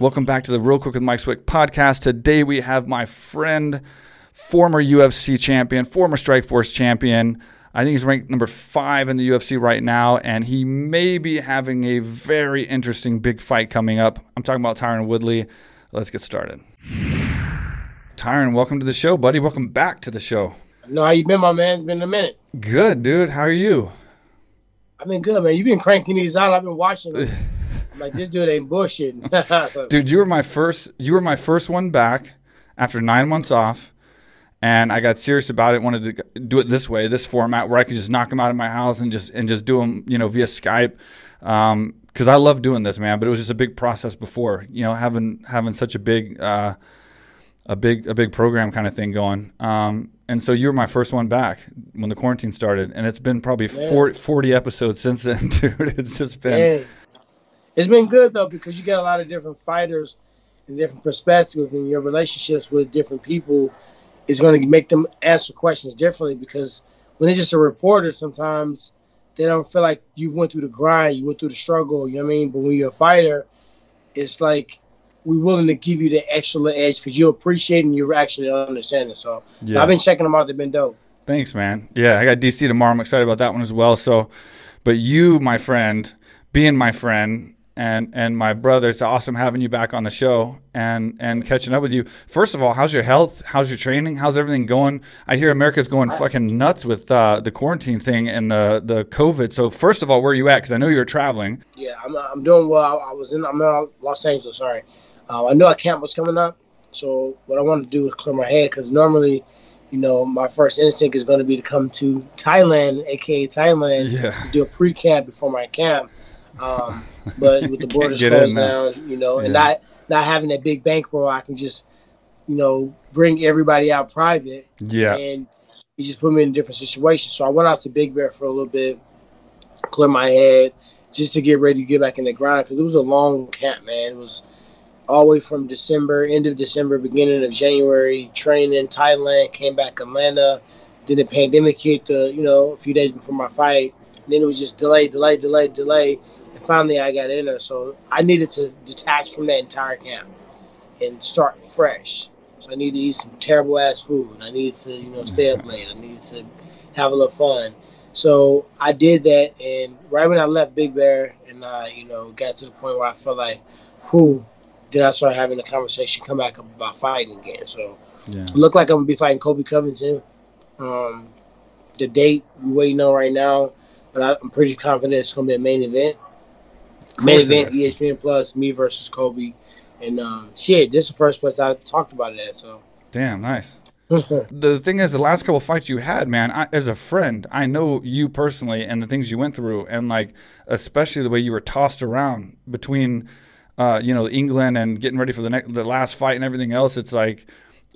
Welcome back to the Real Quick with Mike Swick podcast. Today we have my friend, former UFC champion, former Strikeforce champion. I think he's ranked number five in the UFC right now, and he may be having a very interesting big fight coming up. I'm talking about Tyron Woodley. Let's get started. Tyron, welcome to the show, buddy. Welcome back to the show. No, how you been, my man? It's been a minute. Good, dude. How are you? I've been good, man. You've been cranking these out. I've been watching like, this dude ain't bullshitting. Dude, you were my first. You were my first one back after nine months off, and I got serious about it. Wanted to do it this way, this format, where I could just knock them out of my house and just and just do them, you know, via Skype. Um, because I love doing this, man. But it was just a big process before, you know, having having such a big, uh, a big a big program kind of thing going. Um, and so you were my first one back when the quarantine started, and it's been probably 40, 40 episodes since then, dude. It's just been. Hey, it's been good though because you got a lot of different fighters and different perspectives, and your relationships with different people is going to make them answer questions differently. Because when it's just a reporter, sometimes they don't feel like you went through the grind, you went through the struggle. You know what I mean? But when you're a fighter, it's like we're willing to give you the extra edge because you appreciate and you're actually understanding. So Yeah. I've been checking them out. They've been dope. Thanks, man. Yeah, I got DC tomorrow. I'm excited about that one as well. So, but you, my friend, being my friend and and my brother, it's awesome having you back on the show and and catching up with you. First of all, how's your health? How's your training? How's everything going? I hear America's going fucking nuts with uh, the quarantine thing and the the COVID. So, first of all, where are you at? Because I know you were traveling. Yeah, I'm, I'm doing well. I, was in I'm in Los Angeles. Sorry, uh, I knew a camp was coming up, so what I wanted to do is clear my head because normally, you know, my first instinct is going to be to come to Thailand, aka Thailand, Yeah. to do a pre-camp before my camp. Um, but with the borders closed now. down, you know, and not not having that big bankroll, I can just, you know, bring everybody out private Yeah. and he just put me in a different situation. So I went out to Big Bear for a little bit, clear my head, just to get ready to get back in the grind because it was a long camp, man. It was all the way from December, end of December, beginning of January, training in Thailand, came back Atlanta. Then the pandemic hit, the you know, a few days before my fight. And then it was just delay, delay, delay, delay, finally I got in there. So I needed to detach from that entire camp and start fresh. So I needed to eat some terrible ass food. I needed to, you know, stay up late. I needed to have a little fun. So I did that, and right when I left Big Bear, and I, you know, got to the point where I felt like, who, then I started having a conversation, come back up about fighting again. So Yeah. it looked like I'm gonna be fighting Colby Covington. Um, the date we waiting on right now, but I, I'm pretty confident it's gonna be a main event. Main event. ESPN Plus, me versus Colby, and um, shit, this is the first place I talked about it at. So. Damn, nice. the thing is, the last couple fights you had, man, I, as a friend, I know you personally and the things you went through, and like especially the way you were tossed around between, uh, you know, England and getting ready for the next, the last fight and everything else. It's like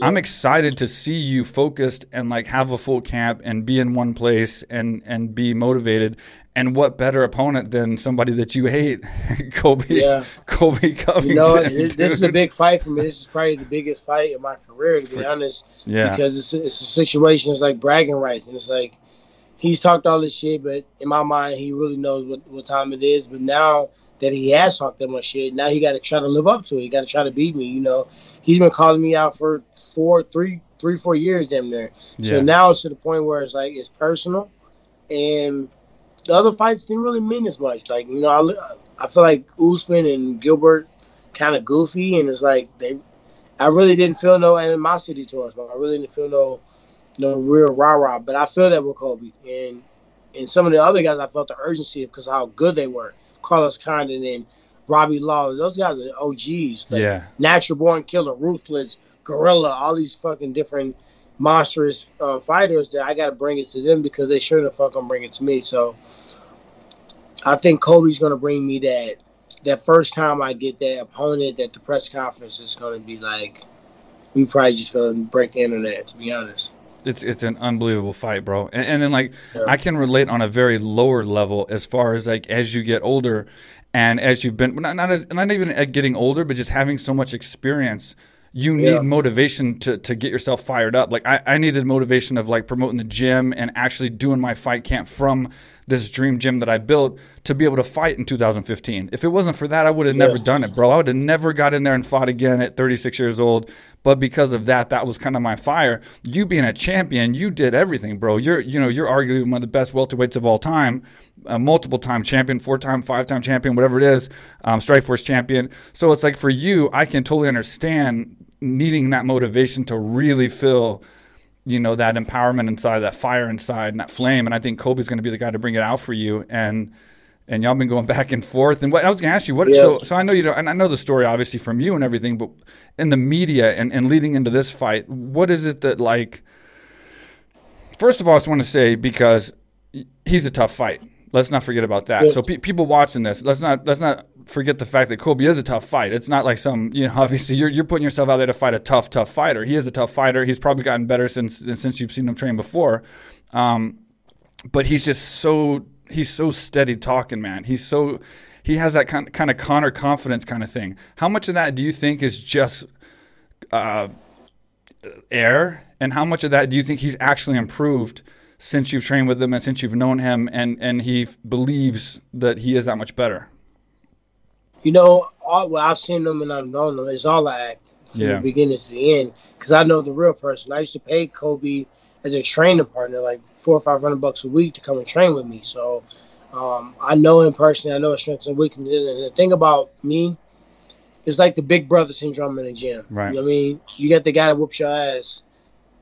I'm excited to see you focused and like have a full camp and be in one place and and be motivated. And what better opponent than somebody that you hate, Colby? Yeah. Colby Covington. You know, this, this is a big fight for me. This is probably the biggest fight in my career, to be honest. yeah. Because it's a, it's a situation. It's like bragging rights, and it's like he's talked all this shit, but in my mind, he really knows what, what time it is. But now that he has talked that much shit, now he got to try to live up to it. He got to try to beat me. You know, he's been calling me out for four, three, three, four years, damn near. So now it's to the point where it's like it's personal, and the other fights didn't really mean as much. Like you know, I, I feel like Usman and Gilbert kind of goofy, and it's like they. I really didn't feel no animosity towards them. I really didn't feel no, no real rah rah. But I feel that with Colby and and some of the other guys, I felt the urgency because of how good they were. Carlos Condit and Robbie Lawler, those guys are OGs. Like, yeah. natural born killer, ruthless, gorilla, all these fucking different monstrous uh, fighters that I got to bring it to them because they sure the fuck gonna bring it to me. So I think Colby's gonna bring me that. That first time I get that opponent, that the press conference is gonna be like, we probably just gonna break the internet. To be honest, It's it's an unbelievable fight, bro. And, and then like Yeah. I can relate on a very lower level as far as like as you get older, and as you've been not not as, not even at getting older, but just having so much experience. You need Yeah. motivation to, to get yourself fired up. Like I, I needed motivation of like promoting the gym and actually doing my fight camp from this dream gym that I built to be able to fight in 2015. If it wasn't for that, I would have Yeah. never done it, bro. I would have never got in there and fought again at 36 years old. But because of that, that was kind of my fire. You being a champion, you did everything, bro. You're, you know, you're arguably one of the best welterweights of all time, a multiple time champion, four time, five time champion, whatever it is, um, Strikeforce champion. So it's like for you, I can totally understand needing that motivation to really feel you know that empowerment inside that fire inside and that flame and i think colby's going to be the guy to bring it out for you and and y'all been going back and forth and what i was going to ask you what Yeah. so so i know you know and i know the story obviously from you and everything but in the media and, and leading into this fight what is it that like first of all i just want to say because he's a tough fight let's not forget about that Yeah. so pe- people watching this let's not let's not forget the fact that colby is a tough fight. It's not like some you know obviously you're, you're putting yourself out there to fight a tough tough fighter. He is a tough fighter. He's probably gotten better since since you've seen him train before. Um, but he's just so he's so steady talking man. He's so he has that kind, kind of Conor confidence kind of thing. How much of that do you think is just uh, air? And how much of that do you think he's actually improved since you've trained with him and since you've known him and and he believes that he is that much better You know, all, well, I've seen them and I've known them. It's all I act from Yeah. the beginning to the end because I know the real person. I used to pay Colby as a training partner, like four or five hundred bucks a week to come and train with me. So um, I know him personally. I know his strengths and weaknesses. And the thing about me is like the big brother syndrome in the gym. Right. You know what I mean? You got the guy that whoops your ass.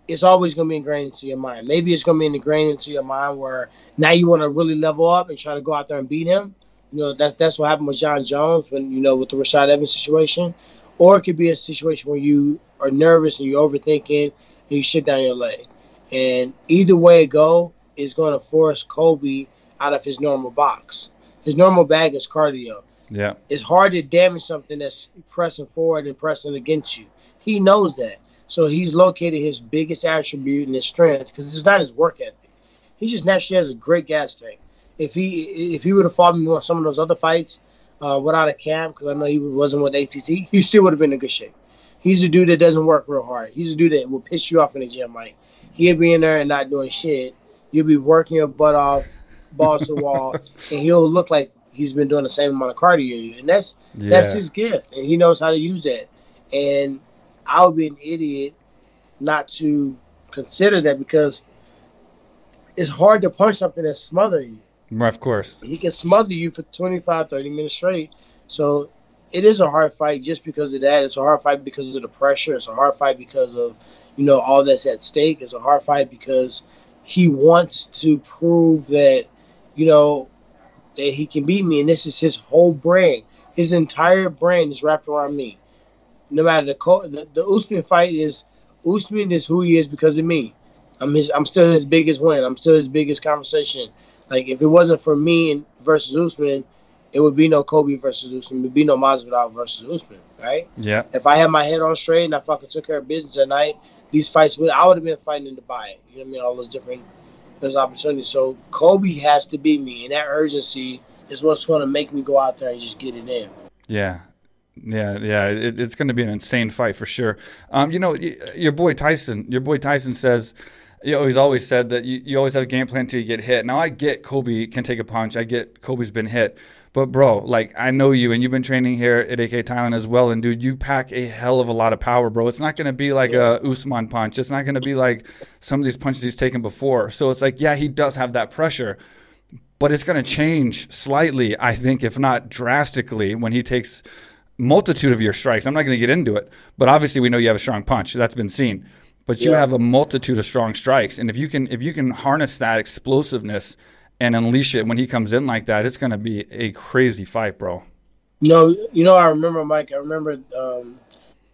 It's always going to be ingrained into your mind. Maybe it's going to be ingrained into your mind where now you want to really level up and try to go out there and beat him. You know, that's that's what happened with Jon Jones when you know with the Rashad Evans situation, or it could be a situation where you are nervous and you're overthinking and you shit down your leg. And either way it go is going to force Colby out of his normal box. His normal bag is cardio. yeah It's hard to damage something that's pressing forward and pressing against you. He knows that. So he's located his biggest attribute and his strength because it's not his work ethic. He just naturally has a great gas tank. If he if he would have fought me on some of those other fights uh, without a camp, because I know he wasn't with ATT, he still would have been in good shape. He's a dude that doesn't work real hard. He's a dude that will piss you off in the gym. Like he'll be in there and not doing shit. You'll be working your butt off, balls to the wall, and he'll look like he's been doing the same amount of cardio. And that's that's his gift, and he knows how to use that. And I would be an idiot not to consider that because it's hard to punch something that's smothering you. Of course He can smother you for 25, 30 minutes straight. So it is a hard fight just because of that. It's a hard fight because of the pressure. It's a hard fight because of, you know, all that's at stake. It's a hard fight because he wants to prove that, you know, that he can beat me. And this is his whole brain. His entire brain is wrapped around me. No matter the co- the, the Usman fight is Usman is who he is because of me. I'm his. I'm still his biggest win. I'm still his biggest conversation. Like if it wasn't for me and versus Usman, it would be no Colby versus Usman. It would be no Masvidal versus Usman, right? yeah If I had my head on straight and I fucking took care of business at night, these fights would I would have been fighting in Dubai. You know what I mean? All those different those opportunities. So Colby has to beat me, and that urgency is what's going to make me go out there and just get it in. Yeah. Yeah, yeah, it, it's going to be an insane fight for sure. Um, you know, y- your boy Tyson, your boy Tyson says, you know, he's always said that you, you always have a game plan until you get hit. Now, I get Colby can take a punch. I get Colby's been hit. But, bro, like, I know you, and you've been training here at AKA Thailand as well. And, dude, you pack a hell of a lot of power, bro. It's not going to be like a Usman punch. It's not going to be like some of these punches he's taken before. So it's like, yeah, he does have that pressure but it's going to change slightly, I think, if not drastically, when he takes multitude of your strikes. I'm not going to get into it, but obviously we know you have a strong punch. That's been seen. But you Yeah. have a multitude of strong strikes, and if you can if you can harness that explosiveness and unleash it when he comes in like that, it's going to be a crazy fight, bro. No, you know, I remember Mike. I remember um,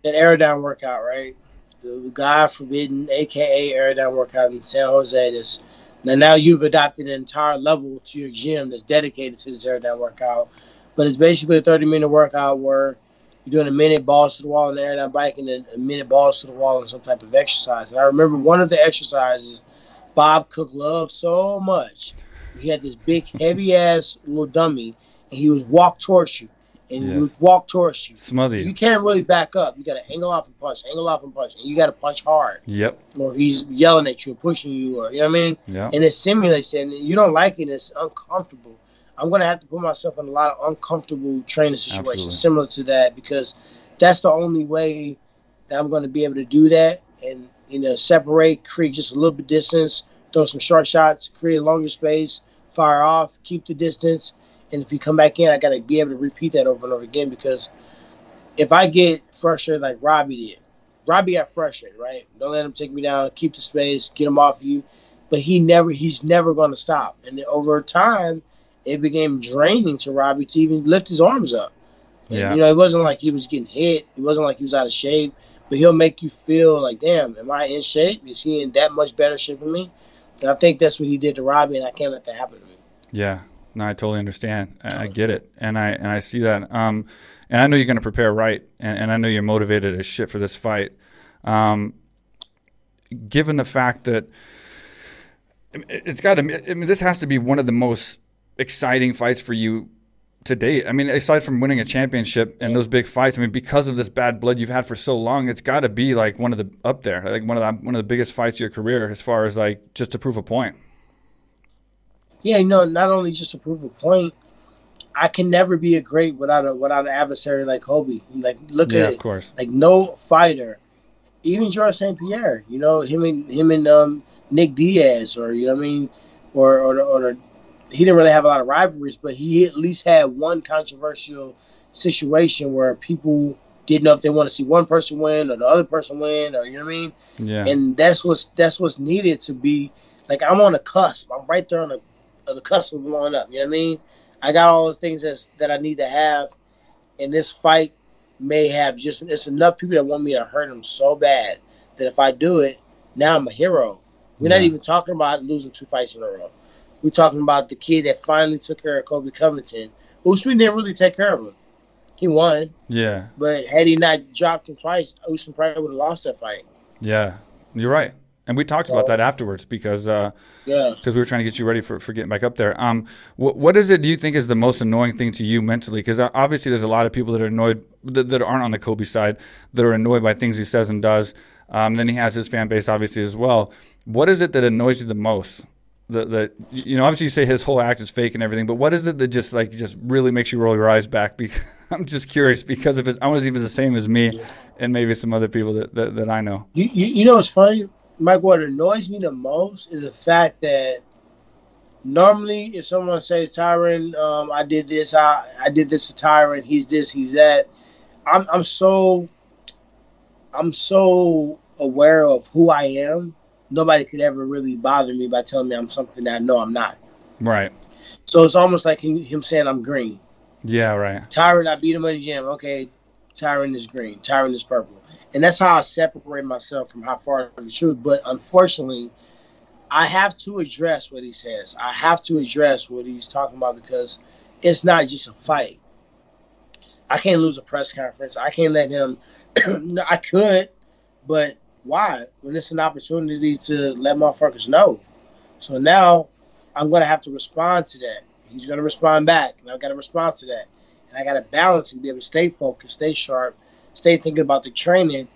that Airdyne workout, right? The guy forbidden, aka Airdyne workout in San Jose. This now, now you've adopted an entire level to your gym that's dedicated to this Airdyne workout. But it's basically a 30 minute workout where you're doing a minute balls to the wall on the bike and then a minute balls to the wall on some type of exercise. And I remember one of the exercises Bob Cook loved so much. He had this big, heavy ass little dummy, and he was walk towards you and Yes. he would walk towards you. Smother You you. can't really back up. You got to angle off and punch, angle off and punch, and you got to punch hard. Yep. Or he's yelling at you, or pushing you, or you know what I mean. Yeah. And it simulates it, and you don't like it. It's uncomfortable. I'm gonna have to put myself in a lot of uncomfortable training situations Absolutely. similar to that because that's the only way that I'm gonna be able to do that and you know separate, create just a little bit distance, throw some short shots, create a longer space, fire off, keep the distance, and if you come back in, I gotta be able to repeat that over and over again because if I get frustrated like Robbie did, Robbie got frustrated, right? Don't let him take me down, keep the space, get him off you, but he never, he's never gonna stop, and over time it became draining to Robbie to even lift his arms up. And, Yeah. You know, it wasn't like he was getting hit. It wasn't like he was out of shape. But he'll make you feel like, damn, am I in shape? Is he in that much better shape than me? And I think that's what he did to Robbie, and I can't let that happen to me. Yeah, no, I totally understand. I, I get it, and I and I see that. Um, and I know you're going to prepare right, and, and I know you're motivated as shit for this fight. Um, given the fact that I mean, it- it's got to, I mean, this has to be one of the most exciting fights for you to date. I mean, aside from winning a championship and those big fights, I mean, because of this bad blood you've had for so long, it's got to be like one of the up there, like one of the one of the biggest fights of your career, as far as like just to prove a point. Yeah, no, not only just to prove a point, I can never be a great without a without an adversary like Colby. Like, look Yeah, at of it. course. Like, no fighter, even George St. Pierre, you know, him and him and um, Nick Diaz, or you know what I mean, or or or he didn't really have a lot of rivalries, but he at least had one controversial situation where people didn't know if they want to see one person win or the other person win, or you know what I mean. Yeah. and that's what's that's what's needed to be like I'm on the cusp. I'm right there on the on the cusp of blowing up. You know what I mean? I got all the things that's, that I need to have, and this fight may have just it's enough people that want me to hurt him so bad that if I do it, now I'm a hero. We're not even talking about losing two fights in a row. We're talking about the kid that finally took care of Colby Covington. Usman didn't really take care of him. He won, yeah. but had he not dropped him twice, Usman probably would have lost that fight. Yeah, you're right. And we talked about that afterwards because uh, Yeah. because we were trying to get you ready for, for getting back up there. Um, what what is it? Do you think is the most annoying thing to you mentally? Because obviously there's a lot of people that are annoyed that, that aren't on the Colby side that are annoyed by things he says and does. Um, then he has his fan base obviously as well. What is it that annoys you the most? The the you know obviously you say his whole act is fake and everything, but what is it that just like just really makes you roll your eyes back? Because I'm just curious because if it's I want to see if it's the same as me and maybe some other people that, that, that I know. You, you, you know what's funny, Mike? What annoys me the most is the fact that normally, if someone says Tyron, um, I did this, I I did this to Tyron, he's this, he's that. I'm I'm so I'm so aware of who I am. Nobody could ever really bother me by telling me I'm something that I know I'm not. Right. So it's almost like him, him saying I'm green. Yeah. Right. Tyron, I beat him in the gym. Okay, Tyron is green. Tyron is purple. And that's how I separate myself from how far the truth. But unfortunately, I have to address what he says. I have to address what he's talking about because it's not just a fight. I can't lose a press conference. I can't let him. no, I could, but why? When it's an opportunity to let motherfuckers know. So now I'm going to have to respond to that. He's going to respond back, and I've got to respond to that. And I got to balance and be able to stay focused, stay sharp, stay thinking about the training,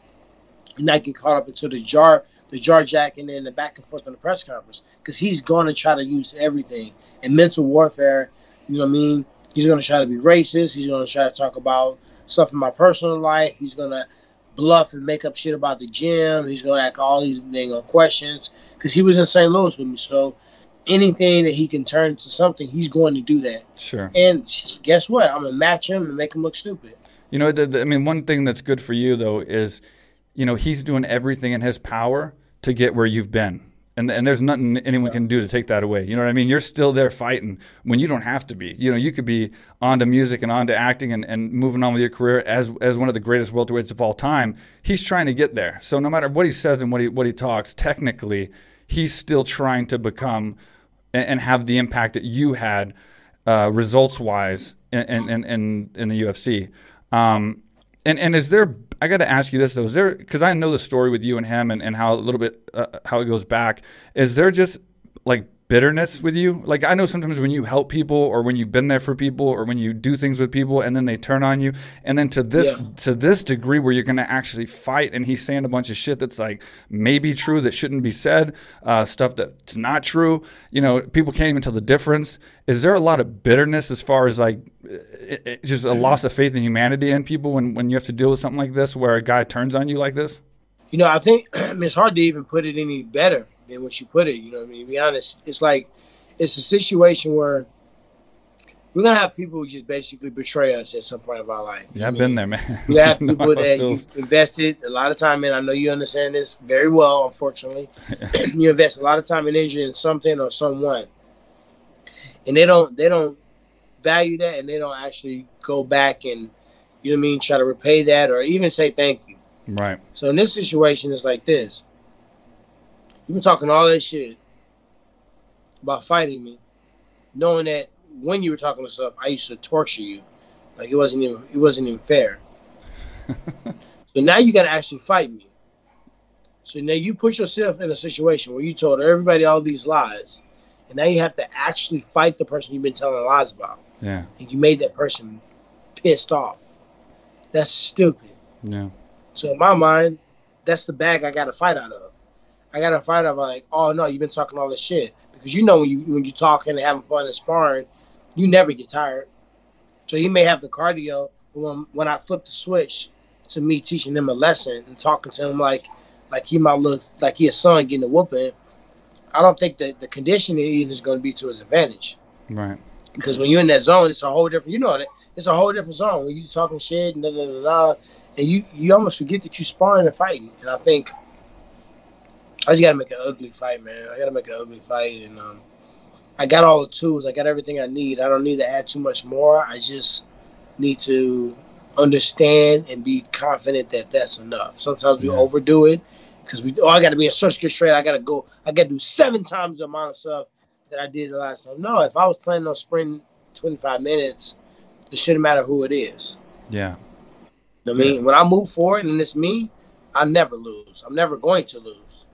and not get caught up into the jar, the jar jacking and the back and forth on the press conference. Because he's going to try to use everything and mental warfare. You know what I mean? He's going to try to be racist. He's going to try to talk about stuff in my personal life. He's going to bluff and make up shit about the gym. He's going to ask all these dang on questions because he was in St. Louis with me. So anything that he can turn into something, he's going to do that. Sure. And guess what? I'm gonna match him and make him look stupid. You know, the, the, I mean, one thing that's good for you though is, you know, he's doing everything in his power to get where you've been, and and there's nothing anyone can do to take that away. You know what I mean? You're still there fighting when you don't have to be. You know, you could be on to music and on to acting and, and moving on with your career as as one of the greatest welterweights of all time. He's trying to get there. So no matter what he says and what he what he talks, technically, he's still trying to become and, and have the impact that you had uh, results wise in, in, in, in the UFC. Um, and, and is there, I got to ask you this though, is there, because I know the story with you and him and, and how a little bit, uh, how it goes back. Is there just like bitterness with you? Like I know sometimes when you help people or when you've been there for people or when you do things with people and then they turn on you and then to this Yeah. to this degree where you're going to actually fight and he's saying a bunch of shit that's like maybe true that shouldn't be said, uh, stuff that's not true. You know, people can't even tell the difference. Is there a lot of bitterness as far as like just a loss of faith in humanity in people when when you have to deal with something like this where a guy turns on you like this? You know, I think it's hard to even put it any better than what you put it. You know what I mean? To be honest, it's like it's a situation where we're gonna have people who just basically betray us at some point of our life. Yeah, I've mean, been there, man. You have people it that you invested a lot of time in. I know you understand this very well, unfortunately. you invest a lot of time and energy in something or someone. And they don't they don't value that and they don't actually go back and you know what I mean, try to repay that or even say thank you. right. So in this situation it's like this. You've been talking all this shit about fighting me, knowing that when you were talking this stuff, I used to torture you. Like it wasn't even it wasn't even fair. So now you got to actually fight me. So now you put yourself in a situation where you told everybody all these lies, and now you have to actually fight the person you've been telling lies about, Yeah. and you made that person pissed off. That's stupid. Yeah. So in my mind, that's the bag I got to fight out of. I got to fight out of like, oh no, you've been talking all this shit because you know when you when you talking and having fun and sparring, you never get tired. So he may have the cardio, but when when I flip the switch to me teaching him a lesson and talking to him like like he might look like he a son getting a whooping, I don't think that the conditioning is going to be to his advantage Right. Because when you're in that zone, it's a whole different. You know that it's a whole different zone when you're talking shit and da da da da, and you you almost forget that you're sparring and fighting. And I think I just gotta make an ugly fight, man. I gotta make an ugly fight, and um, I got all the tools. I got everything I need. I don't need to add too much more. I just need to understand and be confident that that's enough. Sometimes we Yeah. overdo it because we. Oh, I got to be in such good straight. I got to go. I got to do seven times the amount of stuff that I did the last time. No, if I was planning on sprinting 25 minutes, it shouldn't matter who it is. Yeah. I mean, when I move forward and it's me, I never lose. I'm never going to lose.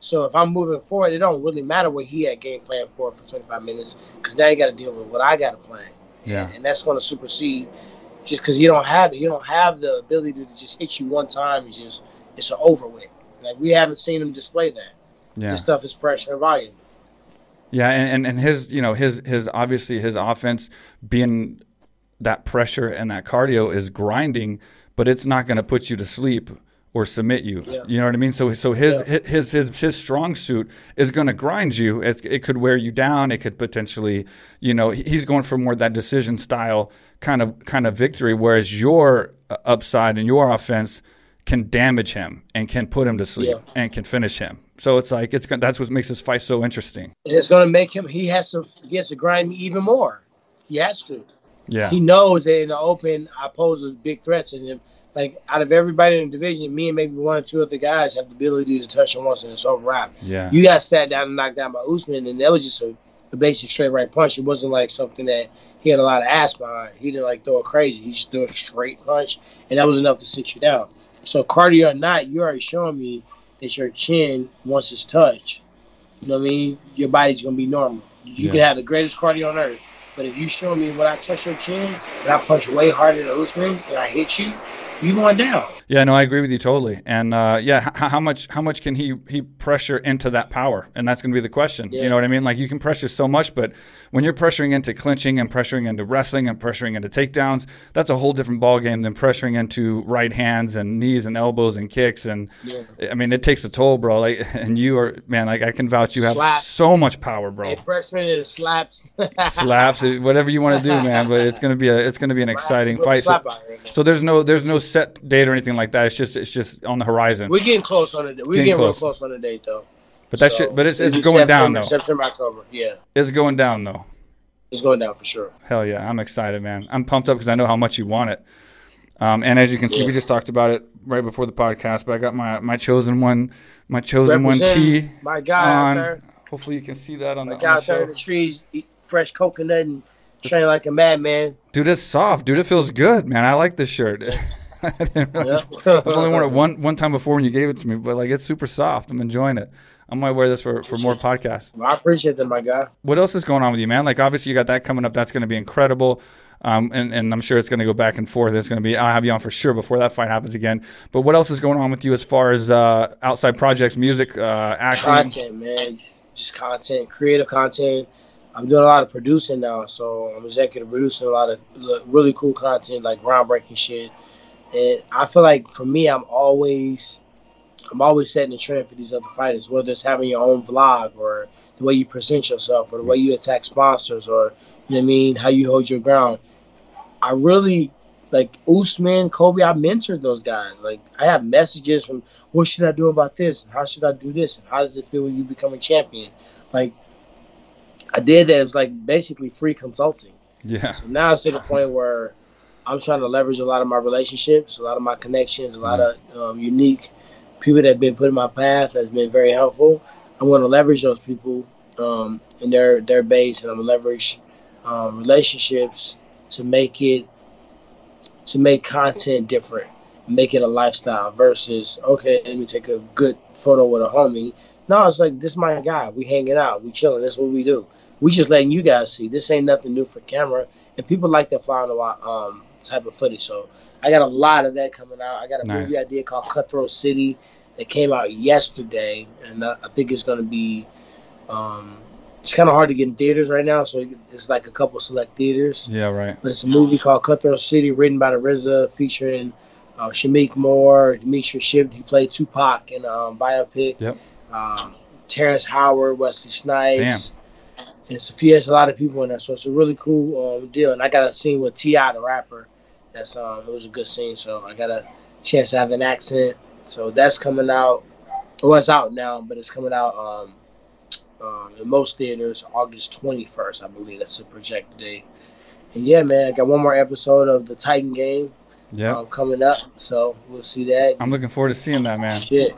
So if I'm moving forward, it don't really matter what he had game plan for for 25 minutes because now you got to deal with what I got to plan. Yeah. and that's going to supersede just because you don't have it. You don't have the ability to just hit you one time. It's just it's an over with. Like we haven't seen him display that. Yeah. This stuff is pressure and volume. Yeah, and, and, and his, you know, his his obviously his offense being that pressure and that cardio is grinding, but it's not going to put you to sleep or submit you. Yeah. You know what I mean? So so his Yeah. his his his strong suit is going to grind you. It's, it could wear you down. It could potentially, you know, he's going for more that decision style kind of kind of victory, whereas your uh, upside and your offense can damage him and can put him to sleep Yeah. and can finish him. So it's like it's that's what makes this fight so interesting. And it's going to make him. He has to. He has to grind me even more. He has to. Yeah. He knows that in the open, I pose a big threat to him. Like out of everybody in the division, me and maybe one or two other guys have the ability to touch him once and it's over wrap. yeah. You got sat down and knocked down by Usman, and that was just a, a basic straight right punch. It wasn't like something that he had a lot of ass behind. He didn't like throw it crazy. He just threw a straight punch, and that was enough to sit you down. So cardio or not, you're already showing me that your chin, once it's touched, you know what I mean, your body's gonna be normal. You can have the greatest cardio on earth, but if you show me when I touch your chin and I punch way harder than Usman and I hit you, you going down. Yeah, no, I agree with you totally. And uh, yeah, h- how much how much can he he pressure into that power? And that's going to be the question. You know what I mean? Like you can pressure so much, but when you're pressuring into clinching and pressuring into wrestling and pressuring into takedowns, that's a whole different ball game than pressuring into right hands and knees and elbows and kicks. And Yeah. I mean, it takes a toll, bro. Like, and you are man, like I can vouch you have Slap. so much power, bro. Hey, freshman slaps. Slaps, whatever you want to do, man. But it's gonna be a it's gonna be an exciting fight. So, slap out here, man. so there's no there's no set date or anything like that. It's just it's just on the horizon. We're getting close on the date. We're Getting getting, real close. close on the date, though. But that So, shit, but it's it's going down though. September, October. Yeah, It's going down though. it's going down for sure. Hell yeah, I'm excited, man. I'm pumped up because I know how much you want it. Um, and as you can see, we just talked about it right before the podcast. But I got my my chosen one, my chosen one tea My guy out on. there, Hopefully, you can see that on my the, guy on the out there in the trees, eat fresh coconut and train like a madman. Dude, it's soft. Dude, it feels good, man. I like this shirt. I didn't realize- Yeah. I've only worn it one one time before when you gave it to me, but like it's super soft. I'm enjoying it. I might wear this for, for more podcasts. I appreciate that, my guy. What else is going on with you, man? Like obviously you got that coming up. That's going to be incredible. Um, and, and I'm sure it's going to go back and forth. It's going to be, I'll have you on for sure before that fight happens again. But what else is going on with you as far as uh, outside projects, music, uh, acting? Content, man. Just content, creative content. I'm doing a lot of producing now, so I'm executive producing a lot of really cool content, like groundbreaking shit. And I feel like for me, I'm always, I'm always setting the trend for these other fighters. Whether it's having your own vlog or the way you present yourself, or the way you attack sponsors, or you know what I mean, how you hold your ground. I really like Usman, Colby, I mentored those guys. Like I have messages from, what should I do about this? How should I do this? And how does it feel when you become a champion? Like I did that. It was like basically free consulting. Yeah. So now it's to the point where I'm trying to leverage a lot of my relationships, a lot of my connections, a lot of um, unique people that have been put in my path that's been very helpful. I'm going to leverage those people um, in their their base, and I'm going to leverage um, relationships to make it to make content different, make it a lifestyle versus okay, let me take a good photo with a homie. No, it's like this is my guy. We hanging out, we chilling. That's what we do. We just letting you guys see. This ain't nothing new for camera, and people like that fly on the um, type of footage. So I got a lot of that coming out. I got a Nice. movie idea called Cutthroat City that came out yesterday, and I, I think it's going to be. Um, it's kind of hard to get in theaters right now, so it's like a couple select theaters. Yeah, right. But it's a movie called Cutthroat City, written by the RZA, featuring uh, Shameik Moore, Demetri Shipp. He played Tupac in a um, biopic. Yep. Um, Terrence Howard, Wesley Snipes. And it's a few, there's a lot of people in there, so it's a really cool um, deal. And I got a scene with T.I., the rapper. That's um, it was a good scene, so I got a chance to have an accent. So that's coming out. Well, it's out now, but it's coming out um, um, in most theaters August 21st, I believe. That's the projected date. And yeah, man, I got one more episode of the Titan game Yeah. um, coming up, so we'll see that. I'm looking forward to seeing that, man. Shit.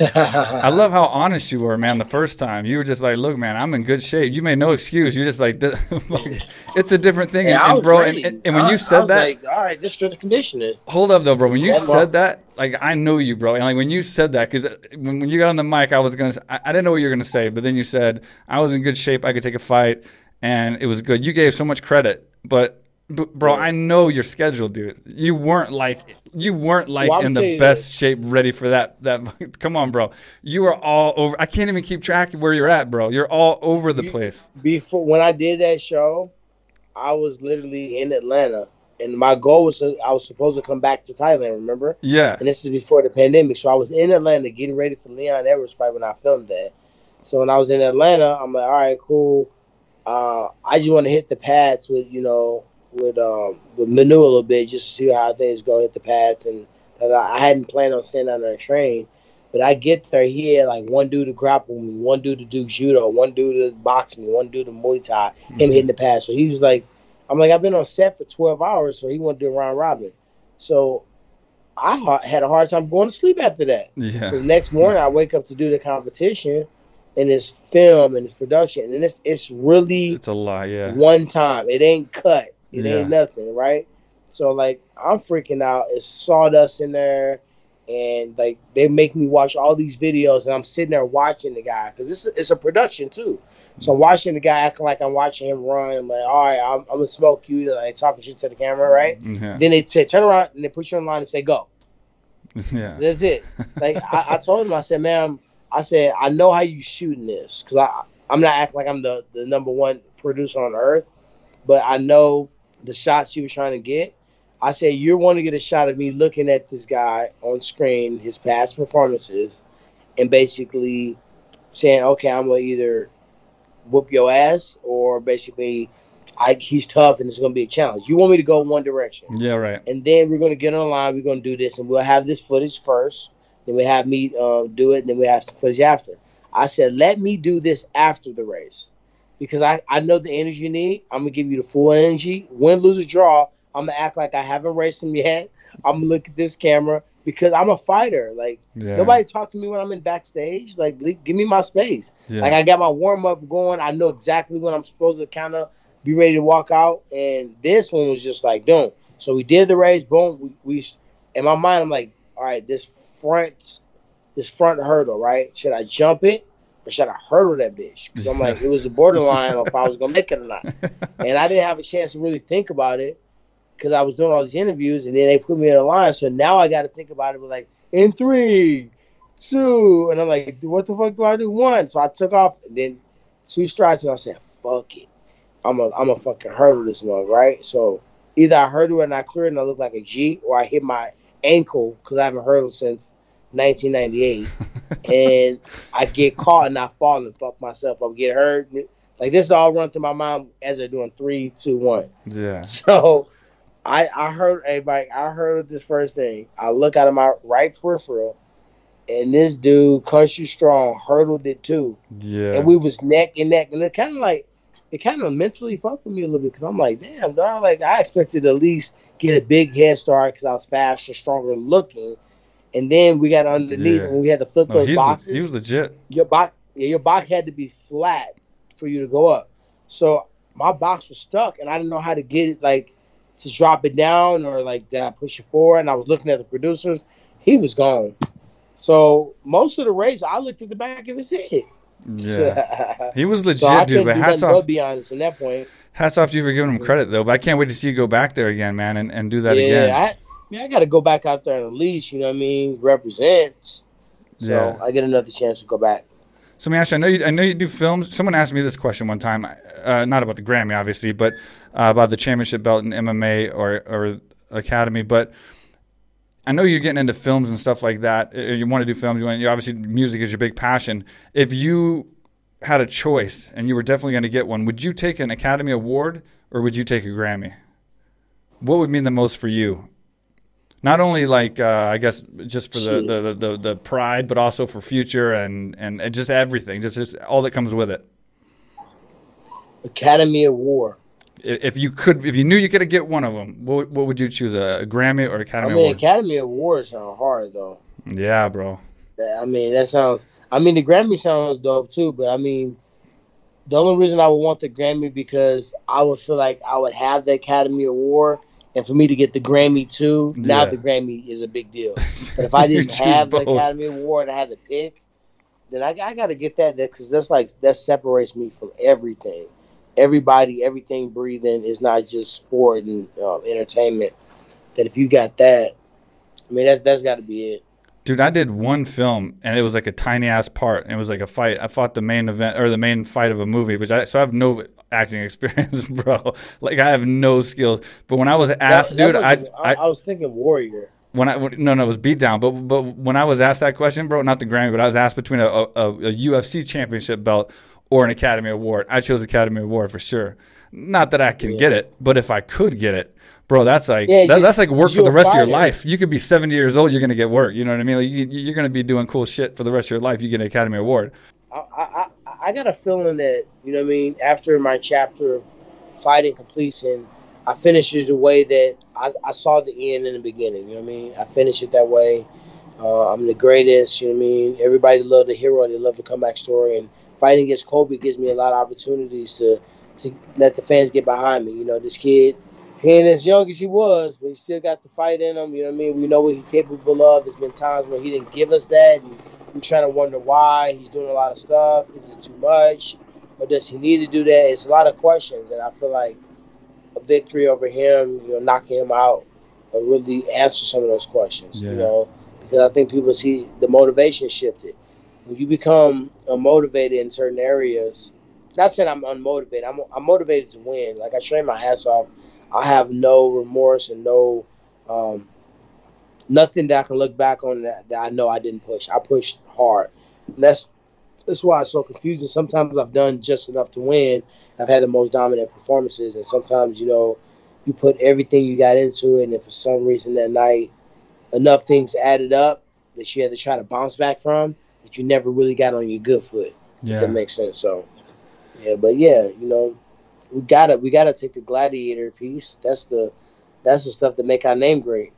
I love how honest you were, man. The first time you were just like, "Look, man, I'm in good shape." You made no excuse. You're just like, "It's a different thing." Yeah, and, and bro, and, and, and when I- you said was that, like, all right, just strength conditioning. hold up though, bro. When you said that, like I know you, bro. And like when you said that, because uh, when, when you got on the mic, I was gonna, I, I didn't know what you were gonna say, but then you said I was in good shape. I could take a fight, and it was good. You gave so much credit, but. Bro, I know your schedule, dude. You weren't like you weren't like Well, in the best this. shape, ready for that. That come on, bro. You are all over. I can't even keep track of where you're at, bro. You're all over the You- place. Before when I did that show, I was literally in Atlanta, and my goal was to, I was supposed to come back to Thailand. Remember? Yeah, And this is before the pandemic, so I was in Atlanta getting ready for Leon Edwards fight when I filmed that. So when I was in Atlanta, I'm like, all right, cool. Uh, I just want to hit the pads with you know with um with Manu a little bit just to see how things go. Hit the pads, and I hadn't planned on staying on and train. But I get there, he had like one dude to grapple me, one dude to do judo, one dude to box me, one dude to Muay Thai, him hitting the pads. So he was like, I'm like, I've been on set for 12 hours, so he wanted to do a round robin. So I ha- had a hard time going to sleep after that. So the next morning, I wake up to do the competition, and it's film and it's production, and it's it's really it's a lot. Yeah, one time. It ain't cut. It Yeah. ain't nothing, right? So like I'm freaking out. It's sawdust in there, and like they make me watch all these videos, and I'm sitting there watching the guy because it's it's a production too. So I'm watching the guy acting like I'm watching him run. I'm like, all right, I'm, I'm gonna smoke you. Like talking shit to the camera, right? yeah, Then they say turn around and they put you on line and say go. yeah. That's it. Like I, I told him, I said, "Ma'am, I said I know how you shooting this because I I'm not acting like I'm the the number one producer on earth, but I know the shots you were trying to get. I said You're want to get a shot of me looking at this guy on screen, his past performances, and basically saying, okay, I'm gonna either whoop your ass or basically I he's tough and it's gonna be a challenge. You want me to go one direction." Yeah, right. and then we're gonna get online. We're gonna do this, and we'll have this footage first. Then we have me uh, do it, and then we have some footage after. I said, let me do this after the race because I, I know the energy you need. I'm gonna give you the full energy. Win, lose, or draw. I'm gonna act like I haven't raced him yet. I'm gonna look at this camera because I'm a fighter. Like Yeah. nobody talk to me when I'm in backstage. Like give me my space. Yeah. Like I got my warm up going. I know exactly when I'm supposed to kind of be ready to walk out. And this one was just like, boom. So we did the race. Boom. We, we in my mind, I'm like, all right, this front, this front hurdle, right? Should I jump it or should I hurdle that bitch? Because I'm like, it was a borderline if I was gonna make it or not. And I didn't have a chance to really think about it because I was doing all these interviews, and then they put me in a line. So now I got to think about it. But like in three, two, and I'm like, what the fuck do I do? One. So I took off, and then two strides, and I said, fuck it, I'm a I'm a fucking hurdle this mug, right? So either I hurdle and I clear it and I look like a G, or I hit my ankle because I haven't hurdled since 1998, and I get caught and I fall and fuck myself up, get hurt. Like this all run through my mind as they're doing three, two, one. Yeah. So I I heard everybody I heard this first thing. I look out of my right peripheral and this dude, Country Strong, hurdled it too. Yeah. And we was neck and neck. And it kinda like it kind of mentally fucked with me a little bit because I'm like, damn, dog. Like I expected to at least get a big head start because I was faster, stronger looking, and then we got underneath Yeah. and we had to flip No, those boxes. he was legit. your box, yeah, your box had to be flat for you to go up. So my box was stuck, and I didn't know how to get it like to drop it down or like did I push it forward? And I was looking at the producers, he was gone. So most of the race, I looked at the back of his head. Yeah. He was legit, so dude. But hats off, be honest. In that point, hats off to you for giving him credit, though. But I can't wait to see you go back there again, man, and, and do that yeah, again. I, I mean, I got to go back out there and at least, you know what I mean, represent. So Yeah. I get another chance to go back. So, Mash, I know you. I know you do films. Someone asked me this question one time, uh, not about the Grammy, obviously, but uh, about the championship belt in MMA or or Academy. But I know you're getting into films and stuff like that. Uh, You want to do films. You want. You obviously music is your big passion. If you had a choice and you were definitely going to get one, would you take an Academy Award or would you take a Grammy? What would mean the most for you? Not only like uh, I guess just for the, the, the, the, pride, but also for future and, and, just everything, just, just all that comes with it. Academy Award. If you could, if you knew you could get one of them, what, what would you choose? A, Grammy or Academy? I Academy mean, Award? Academy Awards sound hard though. yeah, bro. I mean, that sounds. I mean, the Grammy sounds dope too, but I mean, the only reason I would want the Grammy because I would feel like I would have the Academy Award, and for me to get the Grammy too, now Yeah. the Grammy is a big deal. But if I didn't have the. Academy Award, I had to pick. Then I, I got to get that because that's like that separates me from everything. Everybody, everything breathing is not just sport and um, entertainment. That if you got that, I mean that's that's got to be it. Dude, I did one film and it was like a tiny ass part. And it was like a fight. I fought the main event or the main fight of a movie, which I so I have no acting experience, bro. Like I have no skills. But when I was asked, That- that dude, I, was- I I was thinking Warrior. when I no no it was beat down. But but when I was asked that question, bro, not the Grammy, but I was asked between a, a, a UFC championship belt or an Academy Award. I chose Academy Award for sure. Not that I can Yeah. get it, but if I could get it, bro, that's like Yeah, that, you- that's like work for the rest of your life. You could be 70 years old, you're gonna get work. You know what I mean? Like you, you're gonna be doing cool shit for the rest of your life. You get an Academy Award. I, I, I- got a feeling that you know what I mean. After my chapter of fighting completes, and I finish it the way that I, I saw the end in the beginning. You know what I mean? I finish it that way. Uh, I'm the greatest. You know what I mean? Everybody love the hero. They love the comeback story, and fighting against Colby gives me a lot of opportunities to to let the fans get behind me. You know, this kid. He ain't as young as he was, but he still got the fight in him. You know what I mean? We know what he's capable of. There's been times where he didn't give us that, and I'm trying to wonder why he's doing a lot of stuff. Is it too much, or does he need to do that? It's a lot of questions, and I feel like a victory over him, you know, knocking him out, will really answer some of those questions. Yeah. You know, because I think people see the motivation shifted. When you become unmotivated in certain areas, not saying I'm unmotivated. I'm I'm motivated to win. Like I train my ass off. I have no remorse and no um, nothing that I can look back on that, that I know I didn't push. I pushed hard. And that's that's why it's so confusing. Sometimes I've done just enough to win. I've had the most dominant performances, and sometimes you know you put everything you got into it, and if for some reason that night enough things added up that you had to try to bounce back from, that you never really got on your good foot. If that makes sense. So yeah, but yeah, you know, we gotta we gotta take the gladiator piece. That's the that's the stuff that make our name great.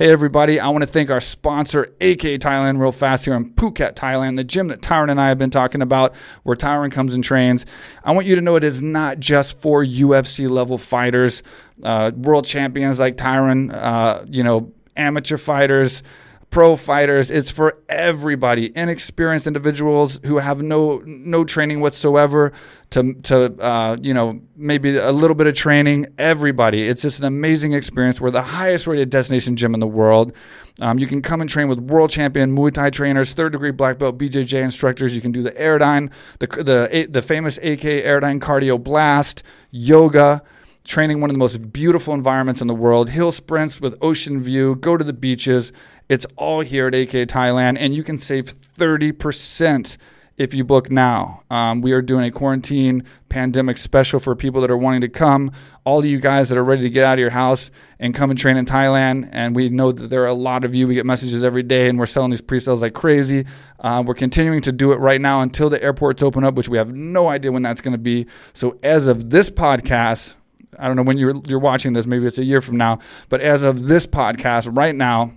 Hey everybody, I want to thank our sponsor, AKA Thailand, real fast here in Phuket, Thailand, the gym that Tyron and I have been talking about, where Tyron comes and trains. I want you to know it is not just for UFC level fighters, uh, world champions like Tyron, uh, you know, amateur fighters, pro fighters. It's for everybody, inexperienced individuals who have no no training whatsoever to to uh, you know maybe a little bit of training. Everybody, it's just an amazing experience. We're the highest rated destination gym in the world. Um, you can come and train with world champion Muay Thai trainers, third degree black belt BJJ instructors. You can do the Airdyne, the the the famous AK Airdyne Cardio Blast, yoga training one of the most beautiful environments in the world, hill sprints with ocean view, go to the beaches. It's all here at AKA Thailand, and you can save 30% if you book now. Um, we are doing a quarantine pandemic special for people that are wanting to come. All of you guys that are ready to get out of your house and come and train in Thailand. And we know that there are a lot of you. We get messages every day, and we're selling these pre sales like crazy. Uh, we're continuing to do it right now until the airports open up, which we have no idea when that's going to be. So, as of this podcast, I don't know when you're you're watching this. Maybe it's a year from now. But as of this podcast, right now,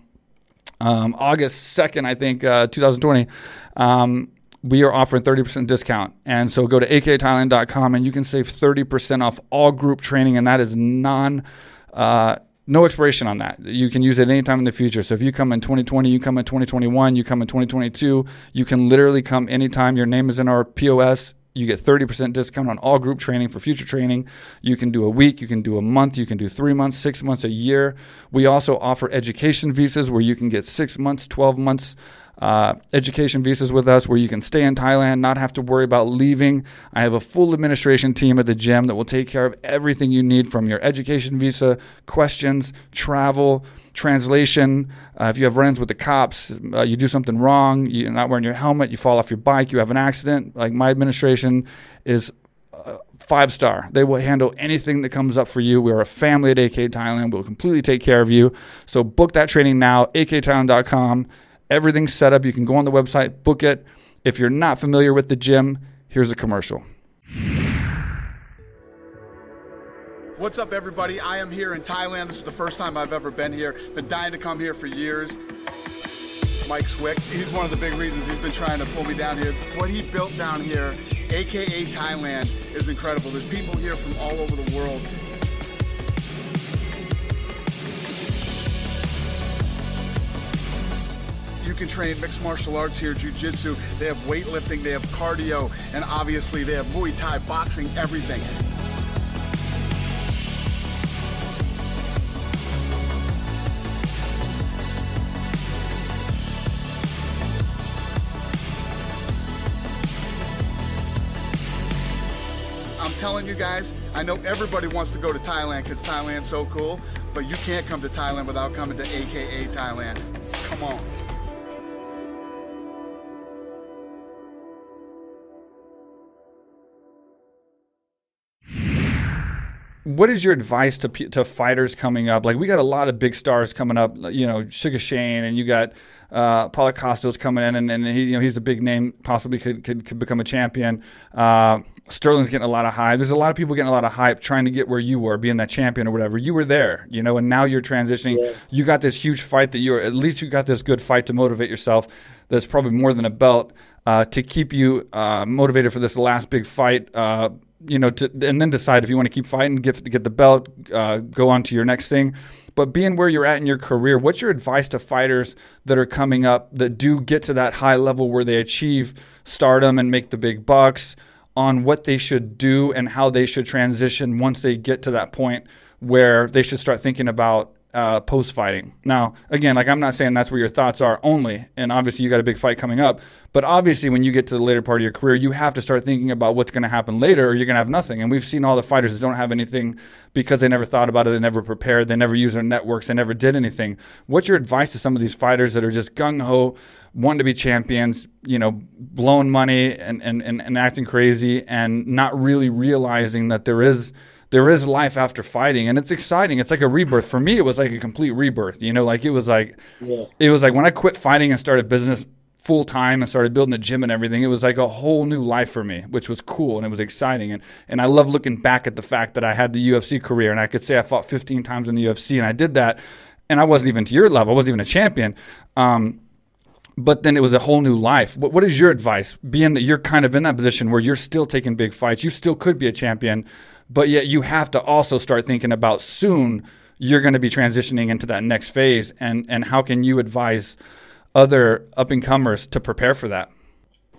um, August second, I think, uh, 2020. Um, we are offering 30% discount. And so go to akthailand.com and you can save 30% off all group training. And that is non, uh, no expiration on that. You can use it anytime in the future. So if you come in 2020, you come in 2021, you come in 2022, you can literally come anytime. Your name is in our POS you get 30% discount on all group training for future training. You can do a week, you can do a month, you can do three months, six months, a year. We also offer education visas where you can get six months, 12 months uh, education visas with us where you can stay in Thailand, not have to worry about leaving. I have a full administration team at the gym that will take care of everything you need from your education visa, questions, travel, translation. Uh, if you have runs with the cops, uh, you do something wrong, you're not wearing your helmet, you fall off your bike, you have an accident. Like my administration is uh, five star. They will handle anything that comes up for you. We are a family at AKA Thailand. We'll completely take care of you. So book that training now, akthailand.com. Everything's set up. You can go on the website, book it. If you're not familiar with the gym, here's a commercial. What's up, everybody? I am here in Thailand. This is the first time I've ever been here. Been dying to come here for years. Mike Swick, he's one of the big reasons he's been trying to pull me down here. What he built down here, AKA Thailand, is incredible. There's people here from all over the world You can train mixed martial arts here, jujitsu. They have weightlifting, they have cardio, and obviously they have Muay Thai, boxing, everything. Telling you guys, I know everybody wants to go to Thailand because Thailand's so cool, but you can't come to Thailand without coming to AKA Thailand. Come on. what is your advice to to fighters coming up? Like we got a lot of big stars coming up, you know, Sugar Shane, and you got uh, Paulo Costa's coming in, and, and he, you know, he's a big name, possibly could could, could become a champion. Uh, Sterling's getting a lot of hype. There's a lot of people getting a lot of hype trying to get where you were, being that champion or whatever. You were there, you know, and now you're transitioning. Yeah. You got this huge fight that you're at least you got this good fight to motivate yourself. That's probably more than a belt uh, to keep you uh, motivated for this last big fight uh, you know, to, and then decide if you want to keep fighting, get get the belt, uh, go on to your next thing. But being where you're at in your career, what's your advice to fighters that are coming up that do get to that high level where they achieve stardom and make the big bucks on what they should do and how they should transition once they get to that point where they should start thinking about uh, post fighting. Now, again, like I'm not saying that's where your thoughts are only, and obviously you got a big fight coming up. But obviously, when you get to the later part of your career, you have to start thinking about what's going to happen later, or you're going to have nothing. And we've seen all the fighters that don't have anything because they never thought about it, they never prepared, they never used their networks, they never did anything. What's your advice to some of these fighters that are just gung ho, wanting to be champions, you know, blowing money and, and, and, and acting crazy, and not really realizing that there is there is life after fighting and it's exciting. It's like a rebirth. For me it was like a complete rebirth you know like it was like yeah. it was like when i quit fighting and started business full time and started building a gym and everything it was like a whole new life for me which was cool and it was exciting. And and i love looking back at the fact that i had the ufc career and i could say i fought 15 times in the ufc and i did that and i wasn't even to your level i wasn't even a champion. Um, but then it was a whole new life. What, what is your advice, being that you're kind of in that position where you're still taking big fights, you still could be a champion, but yet you have to also start thinking about soon you're going to be transitioning into that next phase and and how can you advise other up and comers to prepare for that?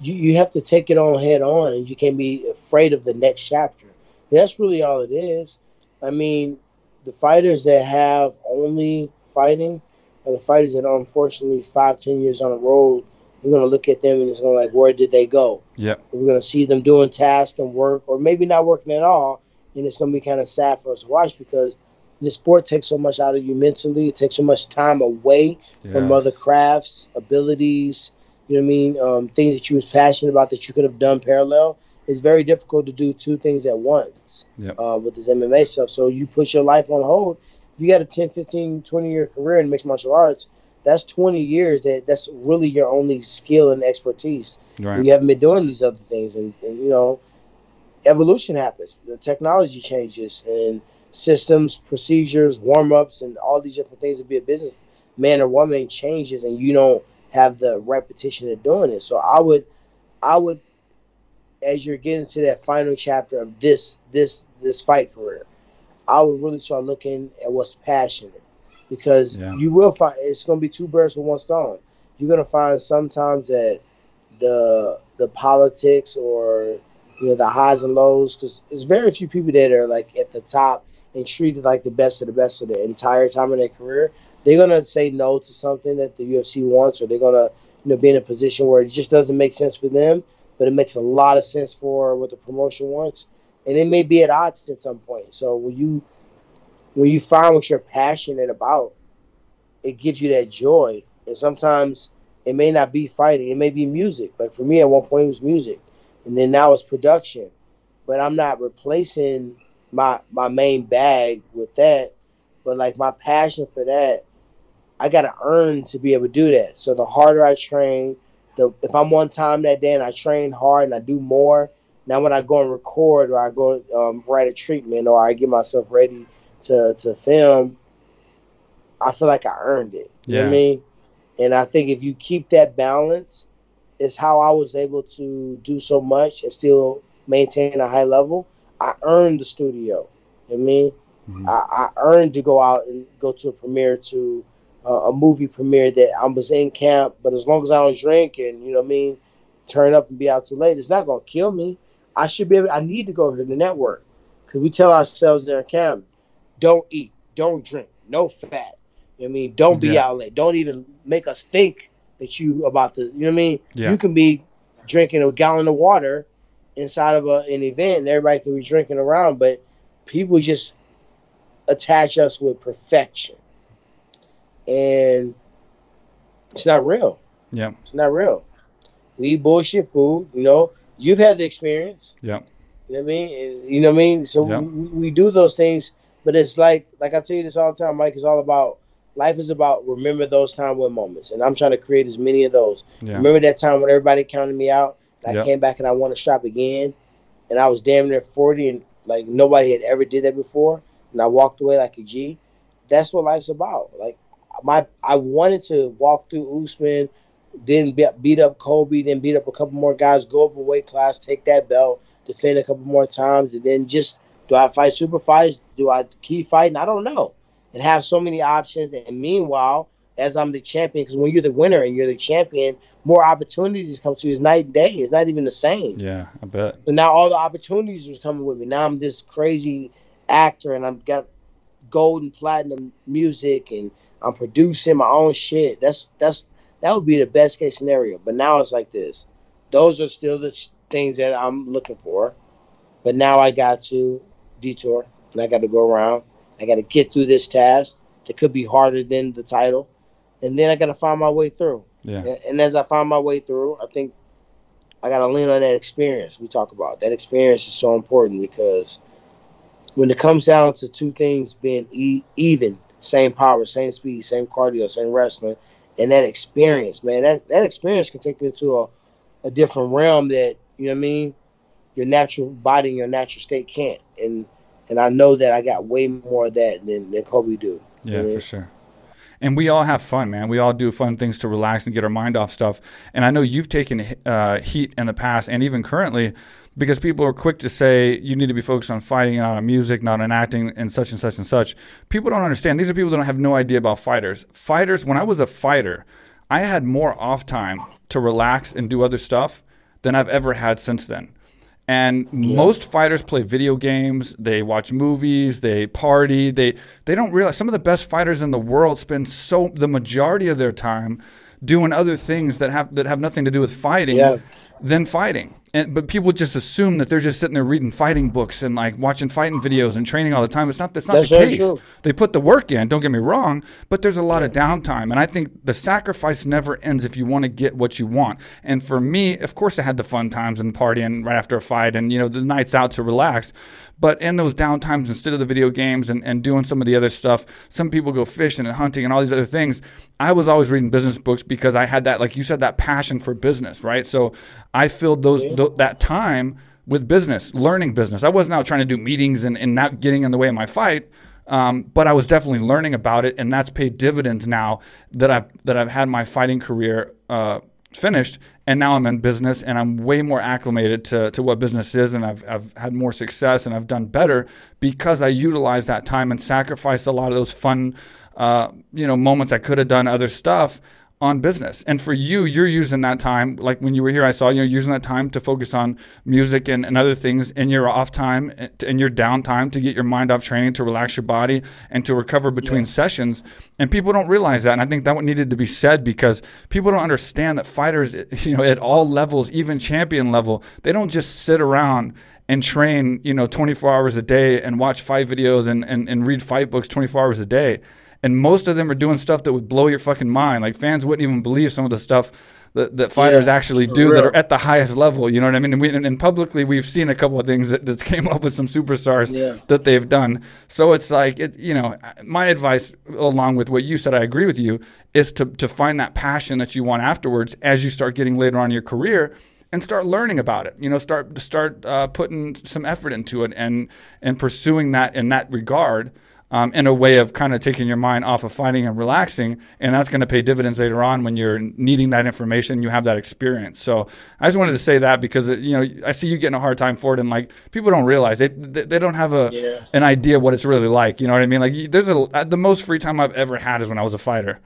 You you have to take it on head on, and you can't be afraid of the next chapter. That's really all it is. I mean, the fighters that have only fighting are the fighters that are unfortunately five, ten years on the road. We're gonna look at them and it's gonna like, where did they go? Yeah. We're gonna see them doing tasks and work, or maybe not working at all, and it's gonna be kind of sad for us to watch because the sport takes so much out of you mentally. It takes so much time away from other crafts, abilities. You know what I mean? Um, things that you was passionate about that you could have done parallel. It's very difficult to do two things at once Yep. uh, with this MMA stuff. So you put your life on hold. If you got a 10, 15, 20 year career in mixed martial arts, that's 20 years that that's really your only skill and expertise. Right. You haven't been doing these other things, and, and you know, evolution happens. The technology changes, and systems, procedures, warm ups, and all these different things to be a business man or woman changes, and you don't have the repetition of doing it. So I would, I would, as you're getting to that final chapter of this this this fight career, I would really start looking at what's passionate, because Yeah. you will find it's going to be two birds with one stone. You're going to find sometimes that the the politics or you know the highs and lows because there's very few people that are like at the top and treated like the best of the best of the entire time of their career. They're gonna say no to something that the UFC wants or they're gonna you know be in a position where it just doesn't make sense for them but it makes a lot of sense for what the promotion wants. And it may be at odds at some point. So when you when you find what you're passionate about it gives you that joy. And sometimes it may not be fighting. It may be music. Like for me at one point it was music and then now it's production. But i'm not replacing my my main bag with that. But like my passion for that i gotta earn to be able to do that. So the harder i train the if i'm on time that day and i train hard and i do more now when i go and record or i go um, write a treatment or i get myself ready to to film i feel like i earned it. You know what i mean? And i think if you keep that balance is how I was able to do so much and still maintain a high level. I earned the studio. You know what I mean, Mhm. I, I earned to go out and go to a premiere to uh, a movie premiere that I was in camp. But as long as I don't drink and you know what I mean, turn up and be out too late, it's not gonna kill me. I should be able. I need to go to the network because we tell ourselves in camp, don't eat, don't drink, no fat. You know what I mean, don't be Yeah. out late. Don't even make us think that you about the. You know what I mean? Yeah. You can be drinking a gallon of water inside of a, an event, and everybody can be drinking around, but people just attach us with perfection, and it's not real. Yeah. It's not real. We eat bullshit food. You know, you've had the experience. Yeah. You know what I mean? You know what I mean? So Yeah. we, we do those things, but it's like, like I tell you this all the time, Mike. It's all about life. Is about remember those time when moments, and I'm trying to create as many of those. Yeah. Remember that time when everybody counted me out? And Yep. I came back and I won a shop again, and I was damn near 40, and like nobody had ever did that before, and I walked away like a G. That's what life's about. Like my, I wanted to walk through Usman, then be, beat up Colby, then beat up a couple more guys, go up a weight class, take that belt, defend a couple more times, and then just do I fight super fights? Do I keep fighting? I don't know. And have so many options. And meanwhile, as I'm the champion, because when you're the winner and you're the champion, more opportunities come to you. It's night and day. It's not even the same. Yeah. I bet. But now all the opportunities was coming with me. Now I'm this crazy actor, and I've got gold and platinum music, and I'm producing my own shit. That's that's that would be the best case scenario. But now it's like this. Those are still the things that I'm looking for. But now I got to detour, and I got to go around. I got to get through this task that could be harder than the title, and then I got to find my way through. Yeah. And- as I find my way through, I think I got to lean on that experience we talk about. That experience is so important because when it comes down to two things being e- even, same power, same speed, same cardio, same wrestling, and that experience, man, that, that experience can take you into a, a different realm that, you know what I mean, your natural body and your natural state can't. And and I know that I got way more of that than, than Colby do. Yeah, Mhm. for sure. And we all have fun, man. We all do fun things to relax and get our mind off stuff. And I know you've taken uh, heat in the past and even currently because people are quick to say you need to be focused on fighting, not on music, not on acting, and such and such and such. People don't understand. These are people that don't have no idea about fighters. Fighters, when I was a fighter, I had more off time to relax and do other stuff than I've ever had since then. And yeah. most fighters play video games, they watch movies, they party, they they don't realize some of the best fighters in the world spend so the majority of their time doing other things that have that have nothing to do with fighting yeah. than fighting and, but people just assume that they're just sitting there reading fighting books and like watching fighting videos and training all the time. It's not. That's not that's the case. True. They put the work in. Don't get me wrong, but there's a lot of downtime, and I think the sacrifice never ends if you want to get what you want. And for me, of course, I had the fun times and partying right after a fight, and you know the nights out to relax. But in those downtimes, instead of the video games and, and doing some of the other stuff, some people go fishing and hunting and all these other things. I was always reading business books because I had that, like you said, that passion for business, right? So I filled those th- that time with business, learning business. I wasn't out trying to do meetings and, and not getting in the way of my fight. Um, but I was definitely learning about it, and that's paid dividends now that I've that I've had my fighting career uh, finished and now I'm in business and I'm way more acclimated to, to what business is and I've, I've had more success and I've done better because I utilized that time and sacrificed a lot of those fun uh, you know moments I could have done other stuff on business. And for you, you're using that time, like when you were here, I saw you're using that time to focus on music and, and other things in your off time eh, and your downtime to get your mind off training, to relax your body, and to recover between yeah. sessions. And people don't realize that. And I think that needed to be said because people don't understand that fighters, eh, you know, at all levels, even champion level, they don't just sit around and train, you know, 24 hours a day and watch fight videos and, and, and read fight books 24 hours a day and most of them are doing stuff that would blow your fucking mind. Like fans wouldn't even believe some of the stuff that, that fighters yeah, actually do real. that are at the highest level. You know what I mean? And, we, and, and publicly, we've seen a couple of things that that's came up with some superstars yeah. that they've done. So it's like, it, you know, my advice, along with what you said, I agree with you, is to to find that passion that you want afterwards as you start getting later on in your career and start learning about it. You know, start start uh, putting some effort into it and and pursuing that in that regard um, in a way of kind of taking your mind off of fighting and relaxing. And that's going to pay dividends later on when you're needing that information, you have that experience. So I just wanted to say that because, it, you know, I see you getting a hard time for it. And like people don't realize they, they don't have a, yeah. an idea what it's really like. You know what I mean? Like there's a, the most free time I've ever had is when I was a fighter.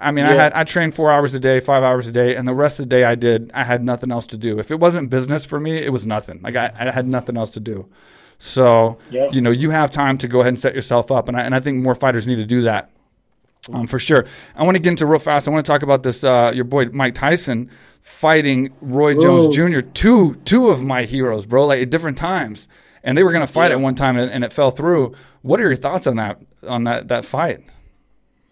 I mean, yeah. I had I trained four hours a day, five hours a day, and the rest of the day I did. I had nothing else to do. If it wasn't business for me, it was nothing. Like I, I had nothing else to do. So, yeah. you know, you have time to go ahead and set yourself up. And I, and I think more fighters need to do that um, for sure. I want to get into real fast. I want to talk about this, uh, your boy Mike Tyson fighting Roy Jones Jr., two, two of my heroes, bro, like at different times. And they were going to fight yeah. at one time and, and it fell through. What are your thoughts on that, on that, that fight?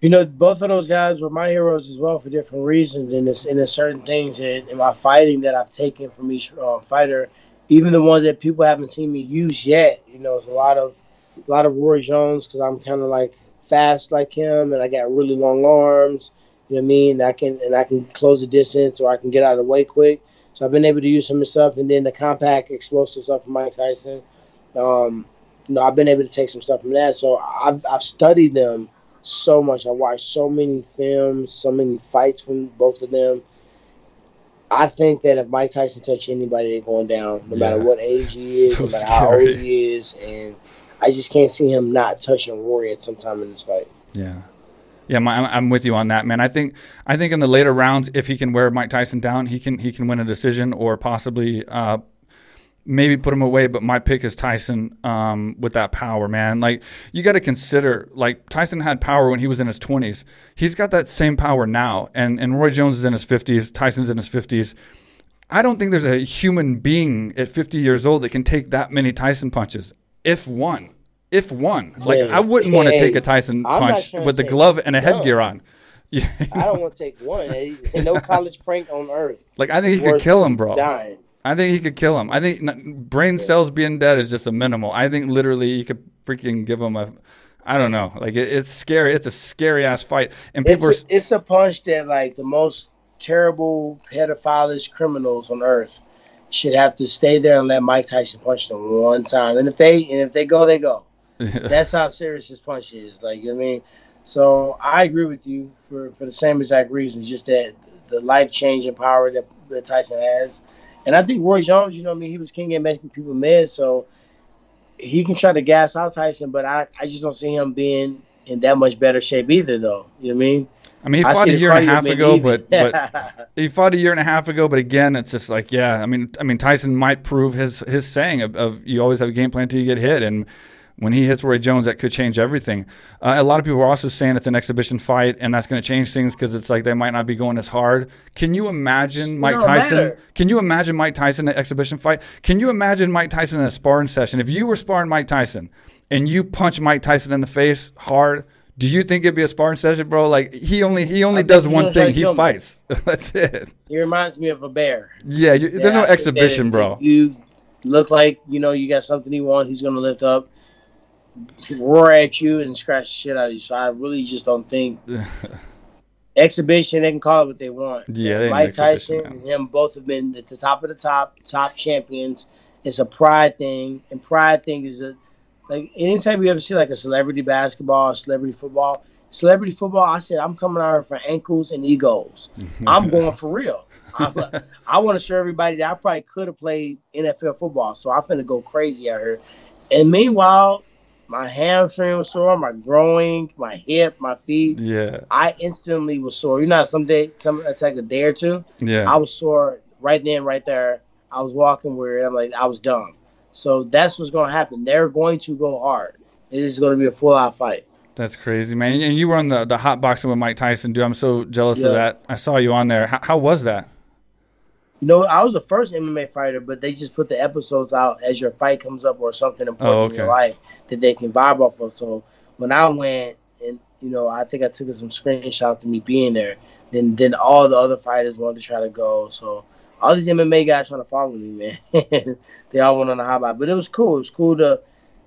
You know, both of those guys were my heroes as well for different reasons. And there's, and there's certain things in, in my fighting that I've taken from each uh, fighter even the ones that people haven't seen me use yet. You know, it's a lot of a lot of Roy Jones because I'm kind of like fast like him, and I got really long arms. You know what I mean? And I can and I can close the distance, or I can get out of the way quick. So I've been able to use some of stuff, and then the compact explosive stuff from Mike Tyson. Um, you know, I've been able to take some stuff from that. So I've I've studied them so much. I watched so many films, so many fights from both of them. I think that if Mike Tyson touch anybody, they're going down, no yeah. matter what age he is, so no matter scary. how old he is, and I just can't see him not touching Roy at some time in this fight. Yeah. Yeah, my, I'm with you on that, man. I think I think in the later rounds, if he can wear Mike Tyson down, he can he can win a decision or possibly uh, maybe put him away, but my pick is Tyson um, with that power, man. Like you got to consider, like Tyson had power when he was in his twenties. He's got that same power now, and and Roy Jones is in his fifties. Tyson's in his fifties. I don't think there's a human being at 50 years old that can take that many Tyson punches, if one. If one, like I wouldn't want to take a Tyson I'm punch with the glove and a headgear on. I don't want to take one. no college prank on earth. Like I think he could kill him, bro. Dying. I think he could kill him. I think brain cells being dead is just a minimal. I think literally he could freaking give him a. I don't know. Like it, it's scary. It's a scary ass fight, and people it's a, are. It's a punch that like the most terrible pedophilish criminals on earth should have to stay there and let Mike Tyson punch them one time. And if they and if they go, they go. That's how serious this punch is. Like you know I mean. So I agree with you for, for the same exact reasons. Just that the life changing power that, that Tyson has and I think Roy Jones, you know, what I mean, he was king at making people mad, so he can try to gas out Tyson, but I, I just don't see him being in that much better shape either, though. You know what I mean? I mean, he I fought a year and a half ago, but but he fought a year and a half ago. But again, it's just like, yeah, I mean, I mean, Tyson might prove his his saying of, of you always have a game plan until you get hit, and when he hits Roy Jones, that could change everything. Uh, a lot of people are also saying it's an exhibition fight, and that's going to change things because it's like they might not be going as hard. Can you imagine Mike don't Tyson? matter. Can you imagine Mike Tyson in an exhibition fight? Can you imagine Mike Tyson in a sparring session? If you were sparring Mike Tyson and you punch Mike Tyson in the face hard, do you think it'd be a sparring session, bro? Like he only he only I does one gonna thing. He fights. That's it. He reminds me of a bear. Yeah, you, there's no exhibition, bro. You look like you know you got something you want. He's gonna lift up, roar at you, and scratch the shit out of you. So I really just don't think exhibition. They can call it what they want. Yeah, they Mike Tyson and him both have been at the top of the top, top champions. It's a pride thing, and pride thing is a like anytime you ever see like a celebrity basketball, celebrity football, celebrity football. I said I'm coming out here for ankles and egos. I'm going for real. I, I want to show everybody that I probably could have played NFL football, so I'm finna go crazy out here. And meanwhile, my hamstring was sore, my groin, my hip, my feet. Yeah, I instantly was sore. You know, some day, some it take a day or two. yeah. I was sore right then, right there. I was walking weird. I'm like, I was dumb. So that's what's going to happen. They're going to go hard. It is going to be a full out fight. That's crazy, man. And you were on the the hot boxing with Mike Tyson, dude. I'm so jealous of that. I saw you on there. How, how was that? You know, I was the first MMA fighter, but they just put the episodes out as your fight comes up or something important Oh, in your life that they can vibe off of. So when I went, and you know, I think I took some screenshots of me being there. Then, then all the other fighters wanted to try to go. So all these MMA guys trying to follow me, man. they all went on the hot bike, but it was cool. It was cool to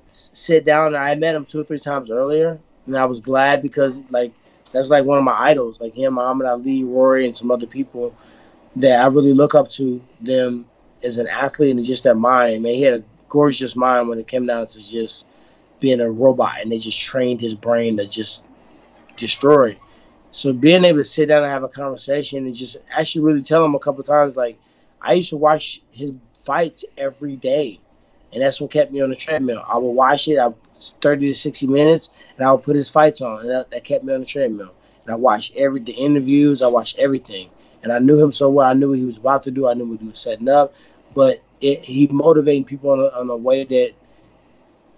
sit down. I met him two or three times earlier, and I was glad because like that's like one of my idols, like him, Muhammad Ali, Roy, and some other people that I really look up to them as an athlete and just their mind. Man, he had a gorgeous mind when it came down to just being a robot, and they just trained his brain to just destroy. So being able to sit down and have a conversation and just actually really tell him a couple times, like I used to watch his fights every day, and that's what kept me on the treadmill. I would watch it, I thirty to sixty minutes, and I would put his fights on, and that, that kept me on the treadmill. And I watched every the interviews, I watched everything, and I knew him so well. I knew what he was about to do. I knew what he was setting up, but it, he motivating people on a, on a way that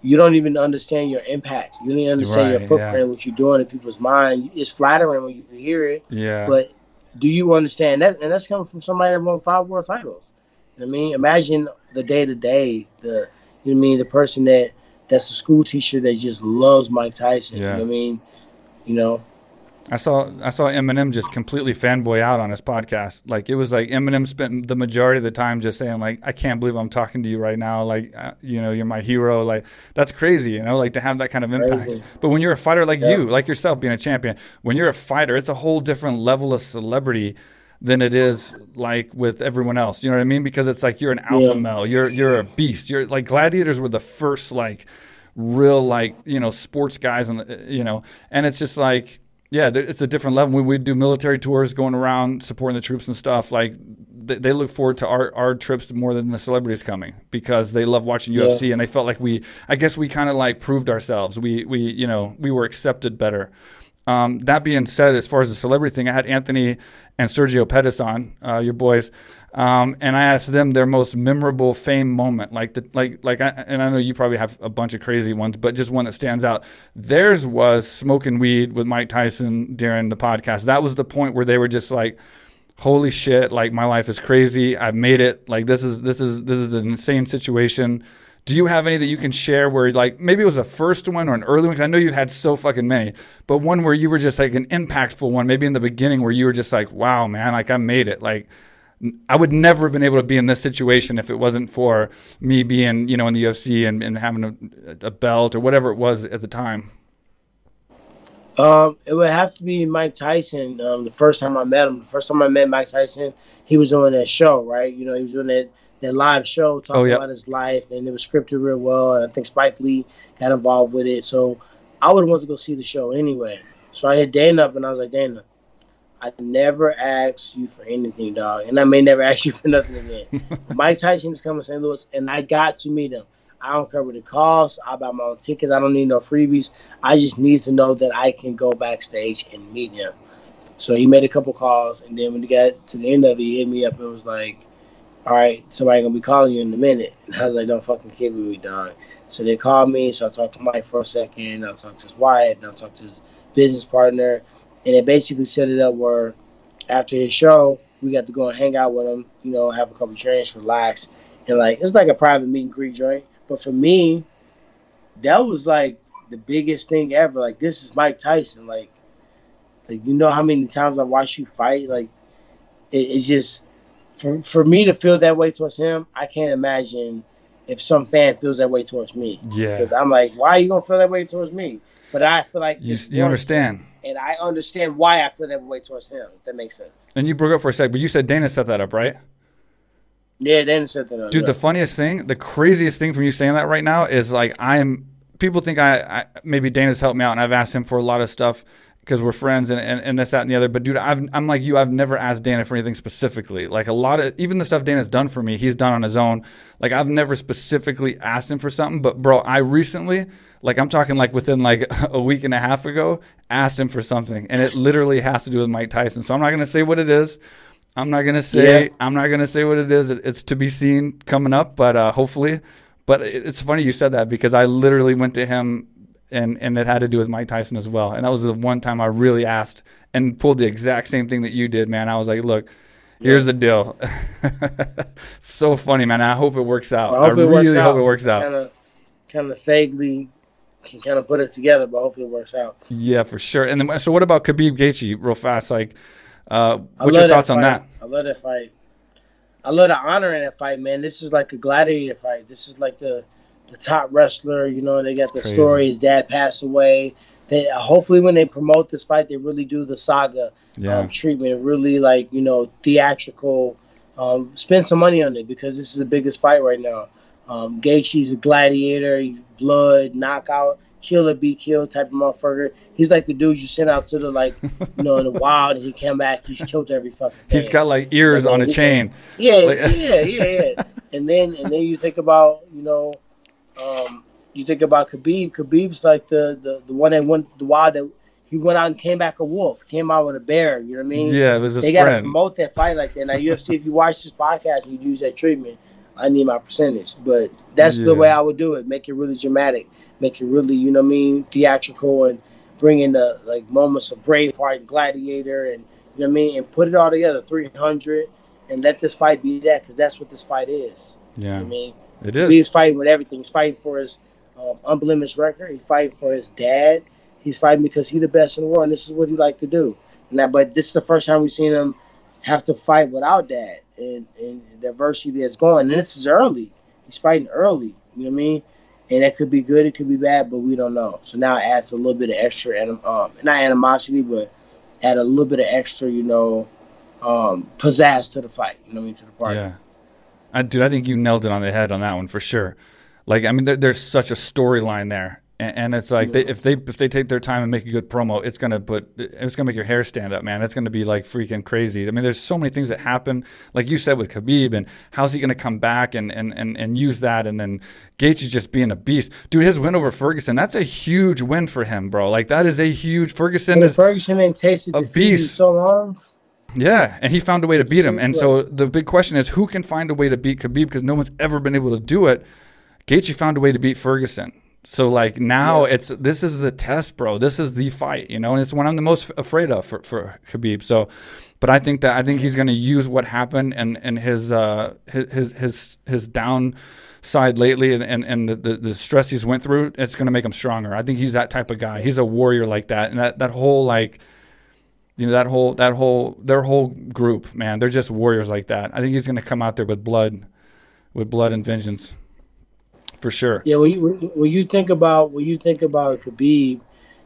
you don't even understand your impact. You don't even understand Right, your footprint, yeah. what you're doing in people's mind. It's flattering when you hear it, Yeah, but do you understand that? And that's coming from somebody that won five world titles. You know I mean, imagine the day to day, the you know I mean, the person that that's a school teacher that just loves Mike Tyson. Yeah. You know what I mean, you know, I saw I saw Eminem just completely fanboy out on his podcast. Like it was like Eminem spent the majority of the time just saying like I can't believe I'm talking to you right now. Like uh, you know you're my hero. Like that's crazy. You know like to have that kind of impact. Crazy. But when you're a fighter like Yeah. you, like yourself being a champion, when you're a fighter, it's a whole different level of celebrity than it is like with everyone else. You know what I mean? Because it's like you're an alpha Yeah. male. You're you're a beast. You're like gladiators were the first like real like you know sports guys and you know and it's just like yeah it's a different level. When we do military tours going around supporting the troops and stuff. Like they, they look forward to our, our trips more than the celebrities coming because they love watching Yeah. UFC and they felt like we I guess we kind of like proved ourselves. We we you know we were accepted better. Um, that being said, as far as the celebrity thing, I had Anthony and Sergio Pettis on, uh, your boys, um, and I asked them their most memorable fame moment, like the like like. I, and I know you probably have a bunch of crazy ones, but just one that stands out. Theirs was smoking weed with Mike Tyson during the podcast. That was the point where they were just like, "Holy shit! Like my life is crazy. I've made it. Like this is this is this is an insane situation." Do you have any that you can share where like maybe it was a first one or an early one? 'Cause I know you had so fucking many, but one where you were just like an impactful one, maybe in the beginning where you were just like, wow, man, like I made it. Like I would never have been able to be in this situation if it wasn't for me being, you know, in the UFC and, and having a, a belt or whatever it was at the time. Um, it would have to be Mike Tyson. Um, the first time I met him, the first time I met Mike Tyson, he was on that show, right? You know, he was doing that, that live show talking Oh, yeah. about his life, and it was scripted real well. And I think Spike Lee got involved with it, so I would have wanted to go see the show anyway. So I hit Dana up, and I was like, Dana, I never asked you for anything, dog, and I may never ask you for nothing again. Mike Tyson is coming to St. Louis, and I got to meet him. I don't care what it costs. I buy my own tickets. I don't need no freebies. I just need to know that I can go backstage and meet him. So he made a couple calls, and then when he got to the end of it, he hit me up and was like, "All right, somebody gonna be calling you in a minute." And I was like, "Don't fucking kid me, dog." So they called me. So I talked to Mike for a second. I talked to his wife. And I talked to his business partner, and it basically set it up where after his show, we got to go and hang out with him. You know, have a couple drinks, relax, and like it's like a private meet and greet joint. But for me, that was like the biggest thing ever. Like this is Mike Tyson. Like, like you know how many times I watched you fight. Like, it, it's just for for me to feel that way towards him. I can't imagine if some fan feels that way towards me. Yeah. Because I'm like, why are you gonna feel that way towards me? But I feel like You, you understand. And I understand why I feel that way towards him. If that makes sense. And you broke up for a sec, but you said Dana set that up, right? Yeah, then something else. Dude, the funniest thing, the craziest thing from you saying that right now is like I am. People think I, I maybe Dana's helped me out, and I've asked him for a lot of stuff because we're friends and, and, and this that and the other. But dude, I've, I'm like you. I've never asked Dana for anything specifically. Like a lot of even the stuff Dana's done for me, he's done on his own. Like I've never specifically asked him for something. But bro, I recently, like I'm talking like within like a week and a half ago, asked him for something, and it literally has to do with Mike Tyson. So I'm not gonna say what it is. I'm not gonna say Yeah. I'm not gonna say what it is. It- It's to be seen coming up, but uh, hopefully. But it- it's funny you said that because I literally went to him and and it had to do with Mike Tyson as well. And that was the one time I really asked and pulled the exact same thing that you did, man. I was like, look, here's the deal. so funny, man. I hope it works out. I, really hope it works out. Kind of, kind of vaguely can kind of put it together, but hopefully it works out. Yeah, for sure. And then so what about Khabib Gaethje, real fast? Like, uh, what's your thoughts on that? I love that fight. I love the honor in that fight, man. This is like a gladiator fight. This is like the the top wrestler. You know, they got the story. His dad passed away. They hopefully when they promote this fight, they really do the saga Yeah, um, treatment, really like you know theatrical. Um, spend some money on it because this is the biggest fight right now. Um, Gaethje's a gladiator, blood, knockout, kill or be killed type of motherfucker. He's like the dude you send out to the like, you know, in the wild, and he came back, he's killed every fucking. He's got like ears Like, on a chain. Yeah, Like- yeah, yeah, yeah. And then and then you think about you know, um, you think about Khabib. Khabib's like the the, the one that went the wild that he went out and came back a wolf, came out with a bear. You know what I mean? Yeah, it was his they gotta friend. promote that fight like that. Now UFC, if you watch this podcast and you use that treatment, I need my percentage. But that's Yeah. the way I would do it. Make it really dramatic. Make it really, you know what I mean, theatrical and bring in the like moments of Braveheart and Gladiator and you know what I mean, and put it all together, three hundred, and let this fight be that because that's what this fight is. You know Yeah, what I mean, it he's fighting with everything. He's fighting for his um, unblemished record. He's fighting for his dad. He's fighting because he's the best in the world. And this is what he like to do. Now, but this is the first time we've seen him have to fight without dad and, and the adversity that's going. And this is early. He's fighting early. You know what I mean? And that could be good. It could be bad, but we don't know. So now it adds a little bit of extra, anim- um, not animosity, but add a little bit of extra, you know, um, pizzazz to the fight. You know what I mean? To the party. Yeah, I, dude, I think you nailed it on the head on that one for sure. Like, I mean, there, there's such a storyline there, and, and it's like they, if they if they take their time and make a good promo, it's gonna put it's gonna make your hair stand up, man. It's gonna be like freaking crazy. I mean, there's so many things that happen, like you said with Khabib, and how's he gonna come back and and and, and use that, and then Gaethje just being a beast, dude. His win over Ferguson, that's a huge win for him, bro. Like that is a huge Ferguson is Ferguson ain't tasted a beast. so long. Yeah, and he found a way to beat him. And so the big question is who can find a way to beat Khabib because no one's ever been able to do it. Gaethje found a way to beat Ferguson. So like now it's this is the test, bro. This is the fight, you know, and it's what I'm the most afraid of for, for Khabib. So, but I think that I think he's going to use what happened and and his uh his his his, his downside lately and and, and the, the, the stress he's went through. It's going to make him stronger. I think he's that type of guy. He's a warrior like that, and that that whole like you know that whole that whole their whole group man they're just warriors like that i think he's going to come out there with blood with blood and vengeance for sure Yeah, when you when you think about when you think about Khabib,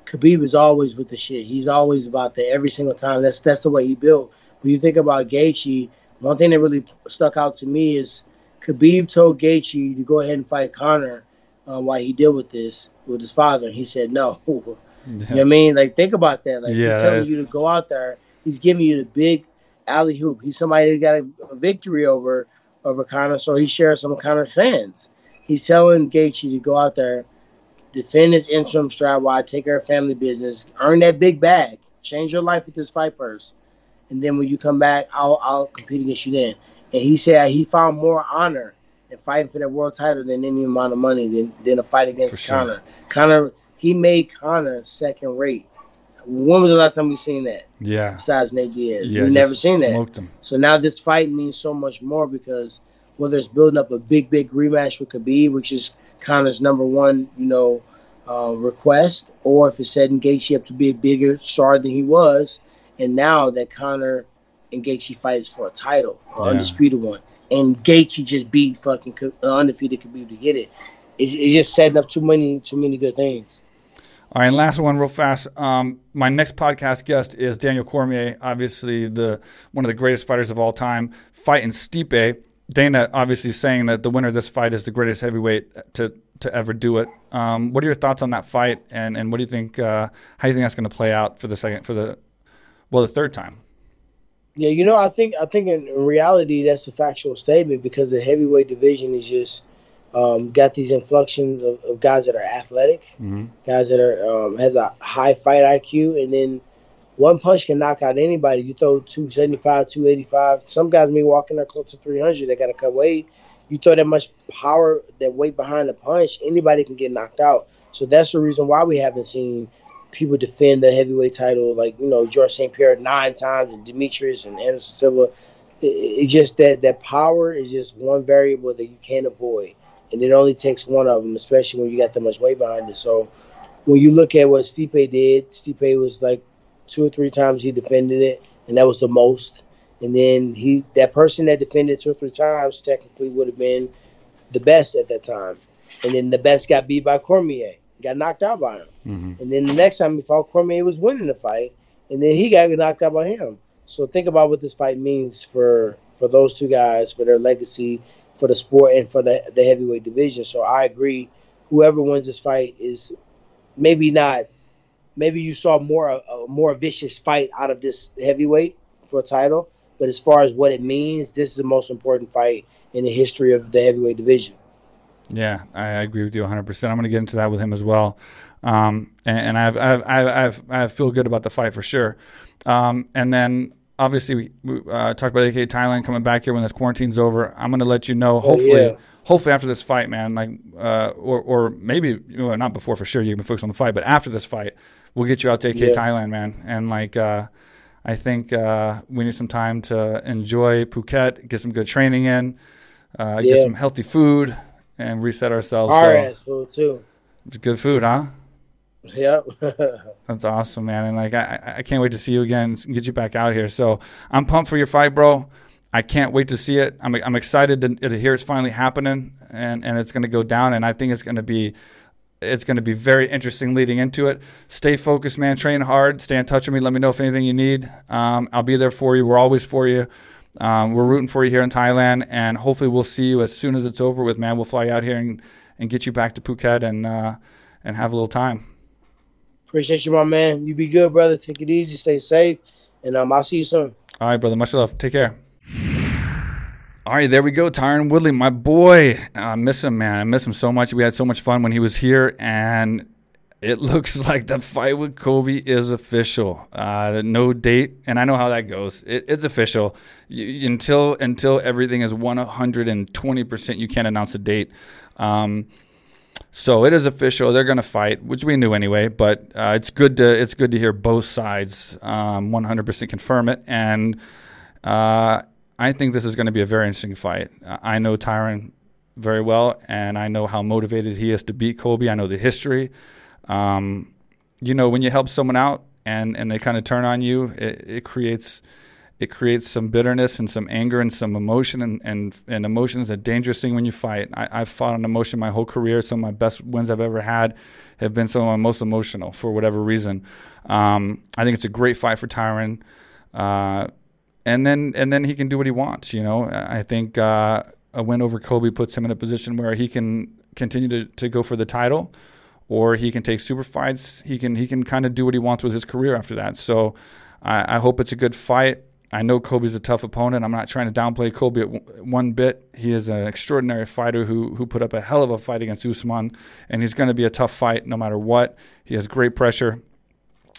Khabib is always with the shit. He's always about that every single time. That's that's the way he built. When you think about Gaethje, one thing that really stuck out to me is Khabib told Gaethje to go ahead and fight Conor uh, while he dealt with this with his father. He said no. You know what I mean? Like think about that. Like Yeah, he's telling you to go out there. He's giving you the big alley hoop. He's somebody that got a, a victory over over Conor, so he shares some Conor fans. He's telling Gaethje to go out there, defend his interim strap while I take care of family business, earn that big bag. change your life with this fight first, and then when you come back, I'll I'll compete against you then. And he said he found more honor in fighting for that world title than any amount of money than than a fight against For sure. Conor. Conor he made Conor second rate. When was the last time we seen that? Yeah. Besides Nate Diaz, Yeah. we just never seen that. Him. So now this fight means so much more because whether it's building up a big, big rematch with Khabib, which is Conor's number one, you know, uh, request, or if it's setting Gaethje up to be a bigger star than he was, and now that Conor and Gaethje fights for a title, an Yeah. undisputed one, and Gaethje just beat fucking uh, undefeated Khabib to get it. It's, it's just setting up too many, too many good things. All right, and last one, real fast. Um, my next podcast guest is Daniel Cormier, obviously the one of the greatest fighters of all time, fighting Stipe. Dana obviously saying that the winner of this fight is the greatest heavyweight to to ever do it. Um, what are your thoughts on that fight, and and what do you think? Uh, how do you think that's going to play out for the second for the well the third time? Yeah, you know, I think I think in, reality that's a factual statement because the heavyweight division is just um, got these influxes of, of guys that are athletic, Mm-hmm. guys that are um, has a high fight IQ, and then one punch can knock out anybody. You throw 275, 285. Some guys may walk in there close to 300. They got to cut weight. You throw that much power, that weight behind the punch, anybody can get knocked out. So that's the reason why we haven't seen people defend the heavyweight title, like you know George St. Pierre nine times, and Demetrious and Anderson Silva. It, it just that that power is just one variable that you can't avoid, and it only takes one of them, especially when you got that much weight behind it. So when you look at what Stipe did, Stipe was like two or three times he defended it, and that was the most. And then he that person that defended two or three times technically would have been the best at that time. And then the best got beat by Cormier, got knocked out by him. Mm-hmm. And then the next time he fought Cormier was winning the fight, and then he got knocked out by him. So think about what this fight means for for those two guys, for their legacy, for the sport, and for the the heavyweight division. So I agree. Whoever wins this fight is maybe not. Maybe you saw more a more vicious fight out of this heavyweight for a title, but as far as what it means, this is the most important fight in the history of the heavyweight division. Yeah, I agree with you 100. percent I'm going to get into that with him as well, um, and, and I've, I've, I've, I've, I feel good about the fight for sure. Um, and then obviously we, we uh, talked about AKA Thailand coming back here when this quarantine's over. I'm going to let you know. Hopefully, Oh, yeah. hopefully after this fight, man. Like, uh, or or maybe you know, not before for sure. You can focus on the fight, but after this fight, we'll get you out to AKA Yeah. Thailand, man. And like. Uh, I think uh, we need some time to enjoy Phuket, get some good training in, uh, get some healthy food, and reset ourselves. Our So ass food too. it's good food, huh? Yep. That's awesome, man. And like, I, I- can't wait to see you again and get you back out here. So I'm pumped for your fight, bro. I can't wait to see it. I'm, I'm excited to, to hear it's finally happening and, and it's going to go down. And I think it's going to be, it's going to be very interesting leading into it. Stay focused, man. Train hard. Stay in touch with me. Let me know if anything you need. Um, I'll be there for you. We're always for you. Um, we're rooting for you here in Thailand, and hopefully we'll see you as soon as it's over with, man. We'll fly out here and, and get you back to Phuket and uh, and have a little time. Appreciate you, my man. You be good, brother. Take it easy. Stay safe. And um, I'll see you soon. All right, brother. Much love. Take care. All right, there we go. Tyron Woodley, my boy. I miss him, man. I miss him so much. We had so much fun when he was here, and it looks like the fight with Colby is official. Uh, no date, and I know how that goes. It, it's official you, until until everything is one hundred and twenty percent. You can't announce a date. Um, so it is official. They're going to fight, which we knew anyway. But uh, it's good to it's good to hear both sides um, 100% confirm it, and uh, I think this is going to be a very interesting fight. Uh, I know Tyron very well, and I know how motivated he is to beat Colby. I know the history. Um, you know, when you help someone out and and they kind of turn on you, it, it creates it creates some bitterness and some anger and some emotion and, and, and emotion is a dangerous thing when you fight. I, I've fought on emotion my whole career. Some of my best wins I've ever had have been some of my most emotional for whatever reason. Um, I think it's a great fight for Tyron. Uh, and then and then he can do what he wants. You know, I think uh, a win over Colby puts him in a position where he can continue to, to go for the title, or he can take super fights. He can he can kind of do what he wants with his career after that. So I, I hope it's a good fight. I know Colby's a tough opponent. I'm not trying to downplay Colby at w- one bit. He is an extraordinary fighter who who put up a hell of a fight against Usman, and he's going to be a tough fight no matter what. He has great pressure.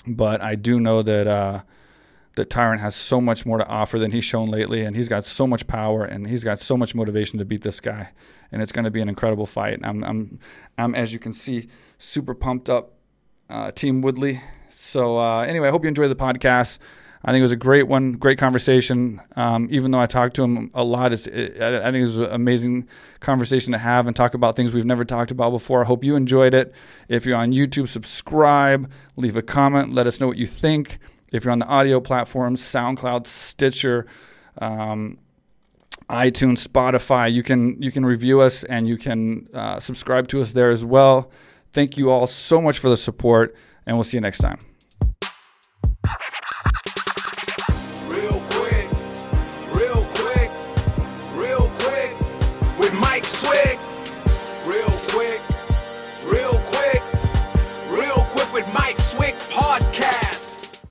but I do know that uh, that Tyron has so much more to offer than he's shown lately, and he's got so much power and he's got so much motivation to beat this guy, and it's going to be an incredible fight. I'm, I'm, I'm, as you can see, super pumped up. Uh, Team Woodley. So uh, anyway, I hope you enjoyed the podcast. I think it was a great one, great conversation. Um, even though I talked to him a lot, it's, it, I think it was an amazing conversation to have and talk about things we've never talked about before. I hope you enjoyed it. If you're on YouTube, subscribe, leave a comment, let us know what you think. If you're on the audio platforms, SoundCloud, Stitcher, um, iTunes, Spotify, you can you can review us and you can uh, subscribe to us there as well. Thank you all so much for the support, and we'll see you next time.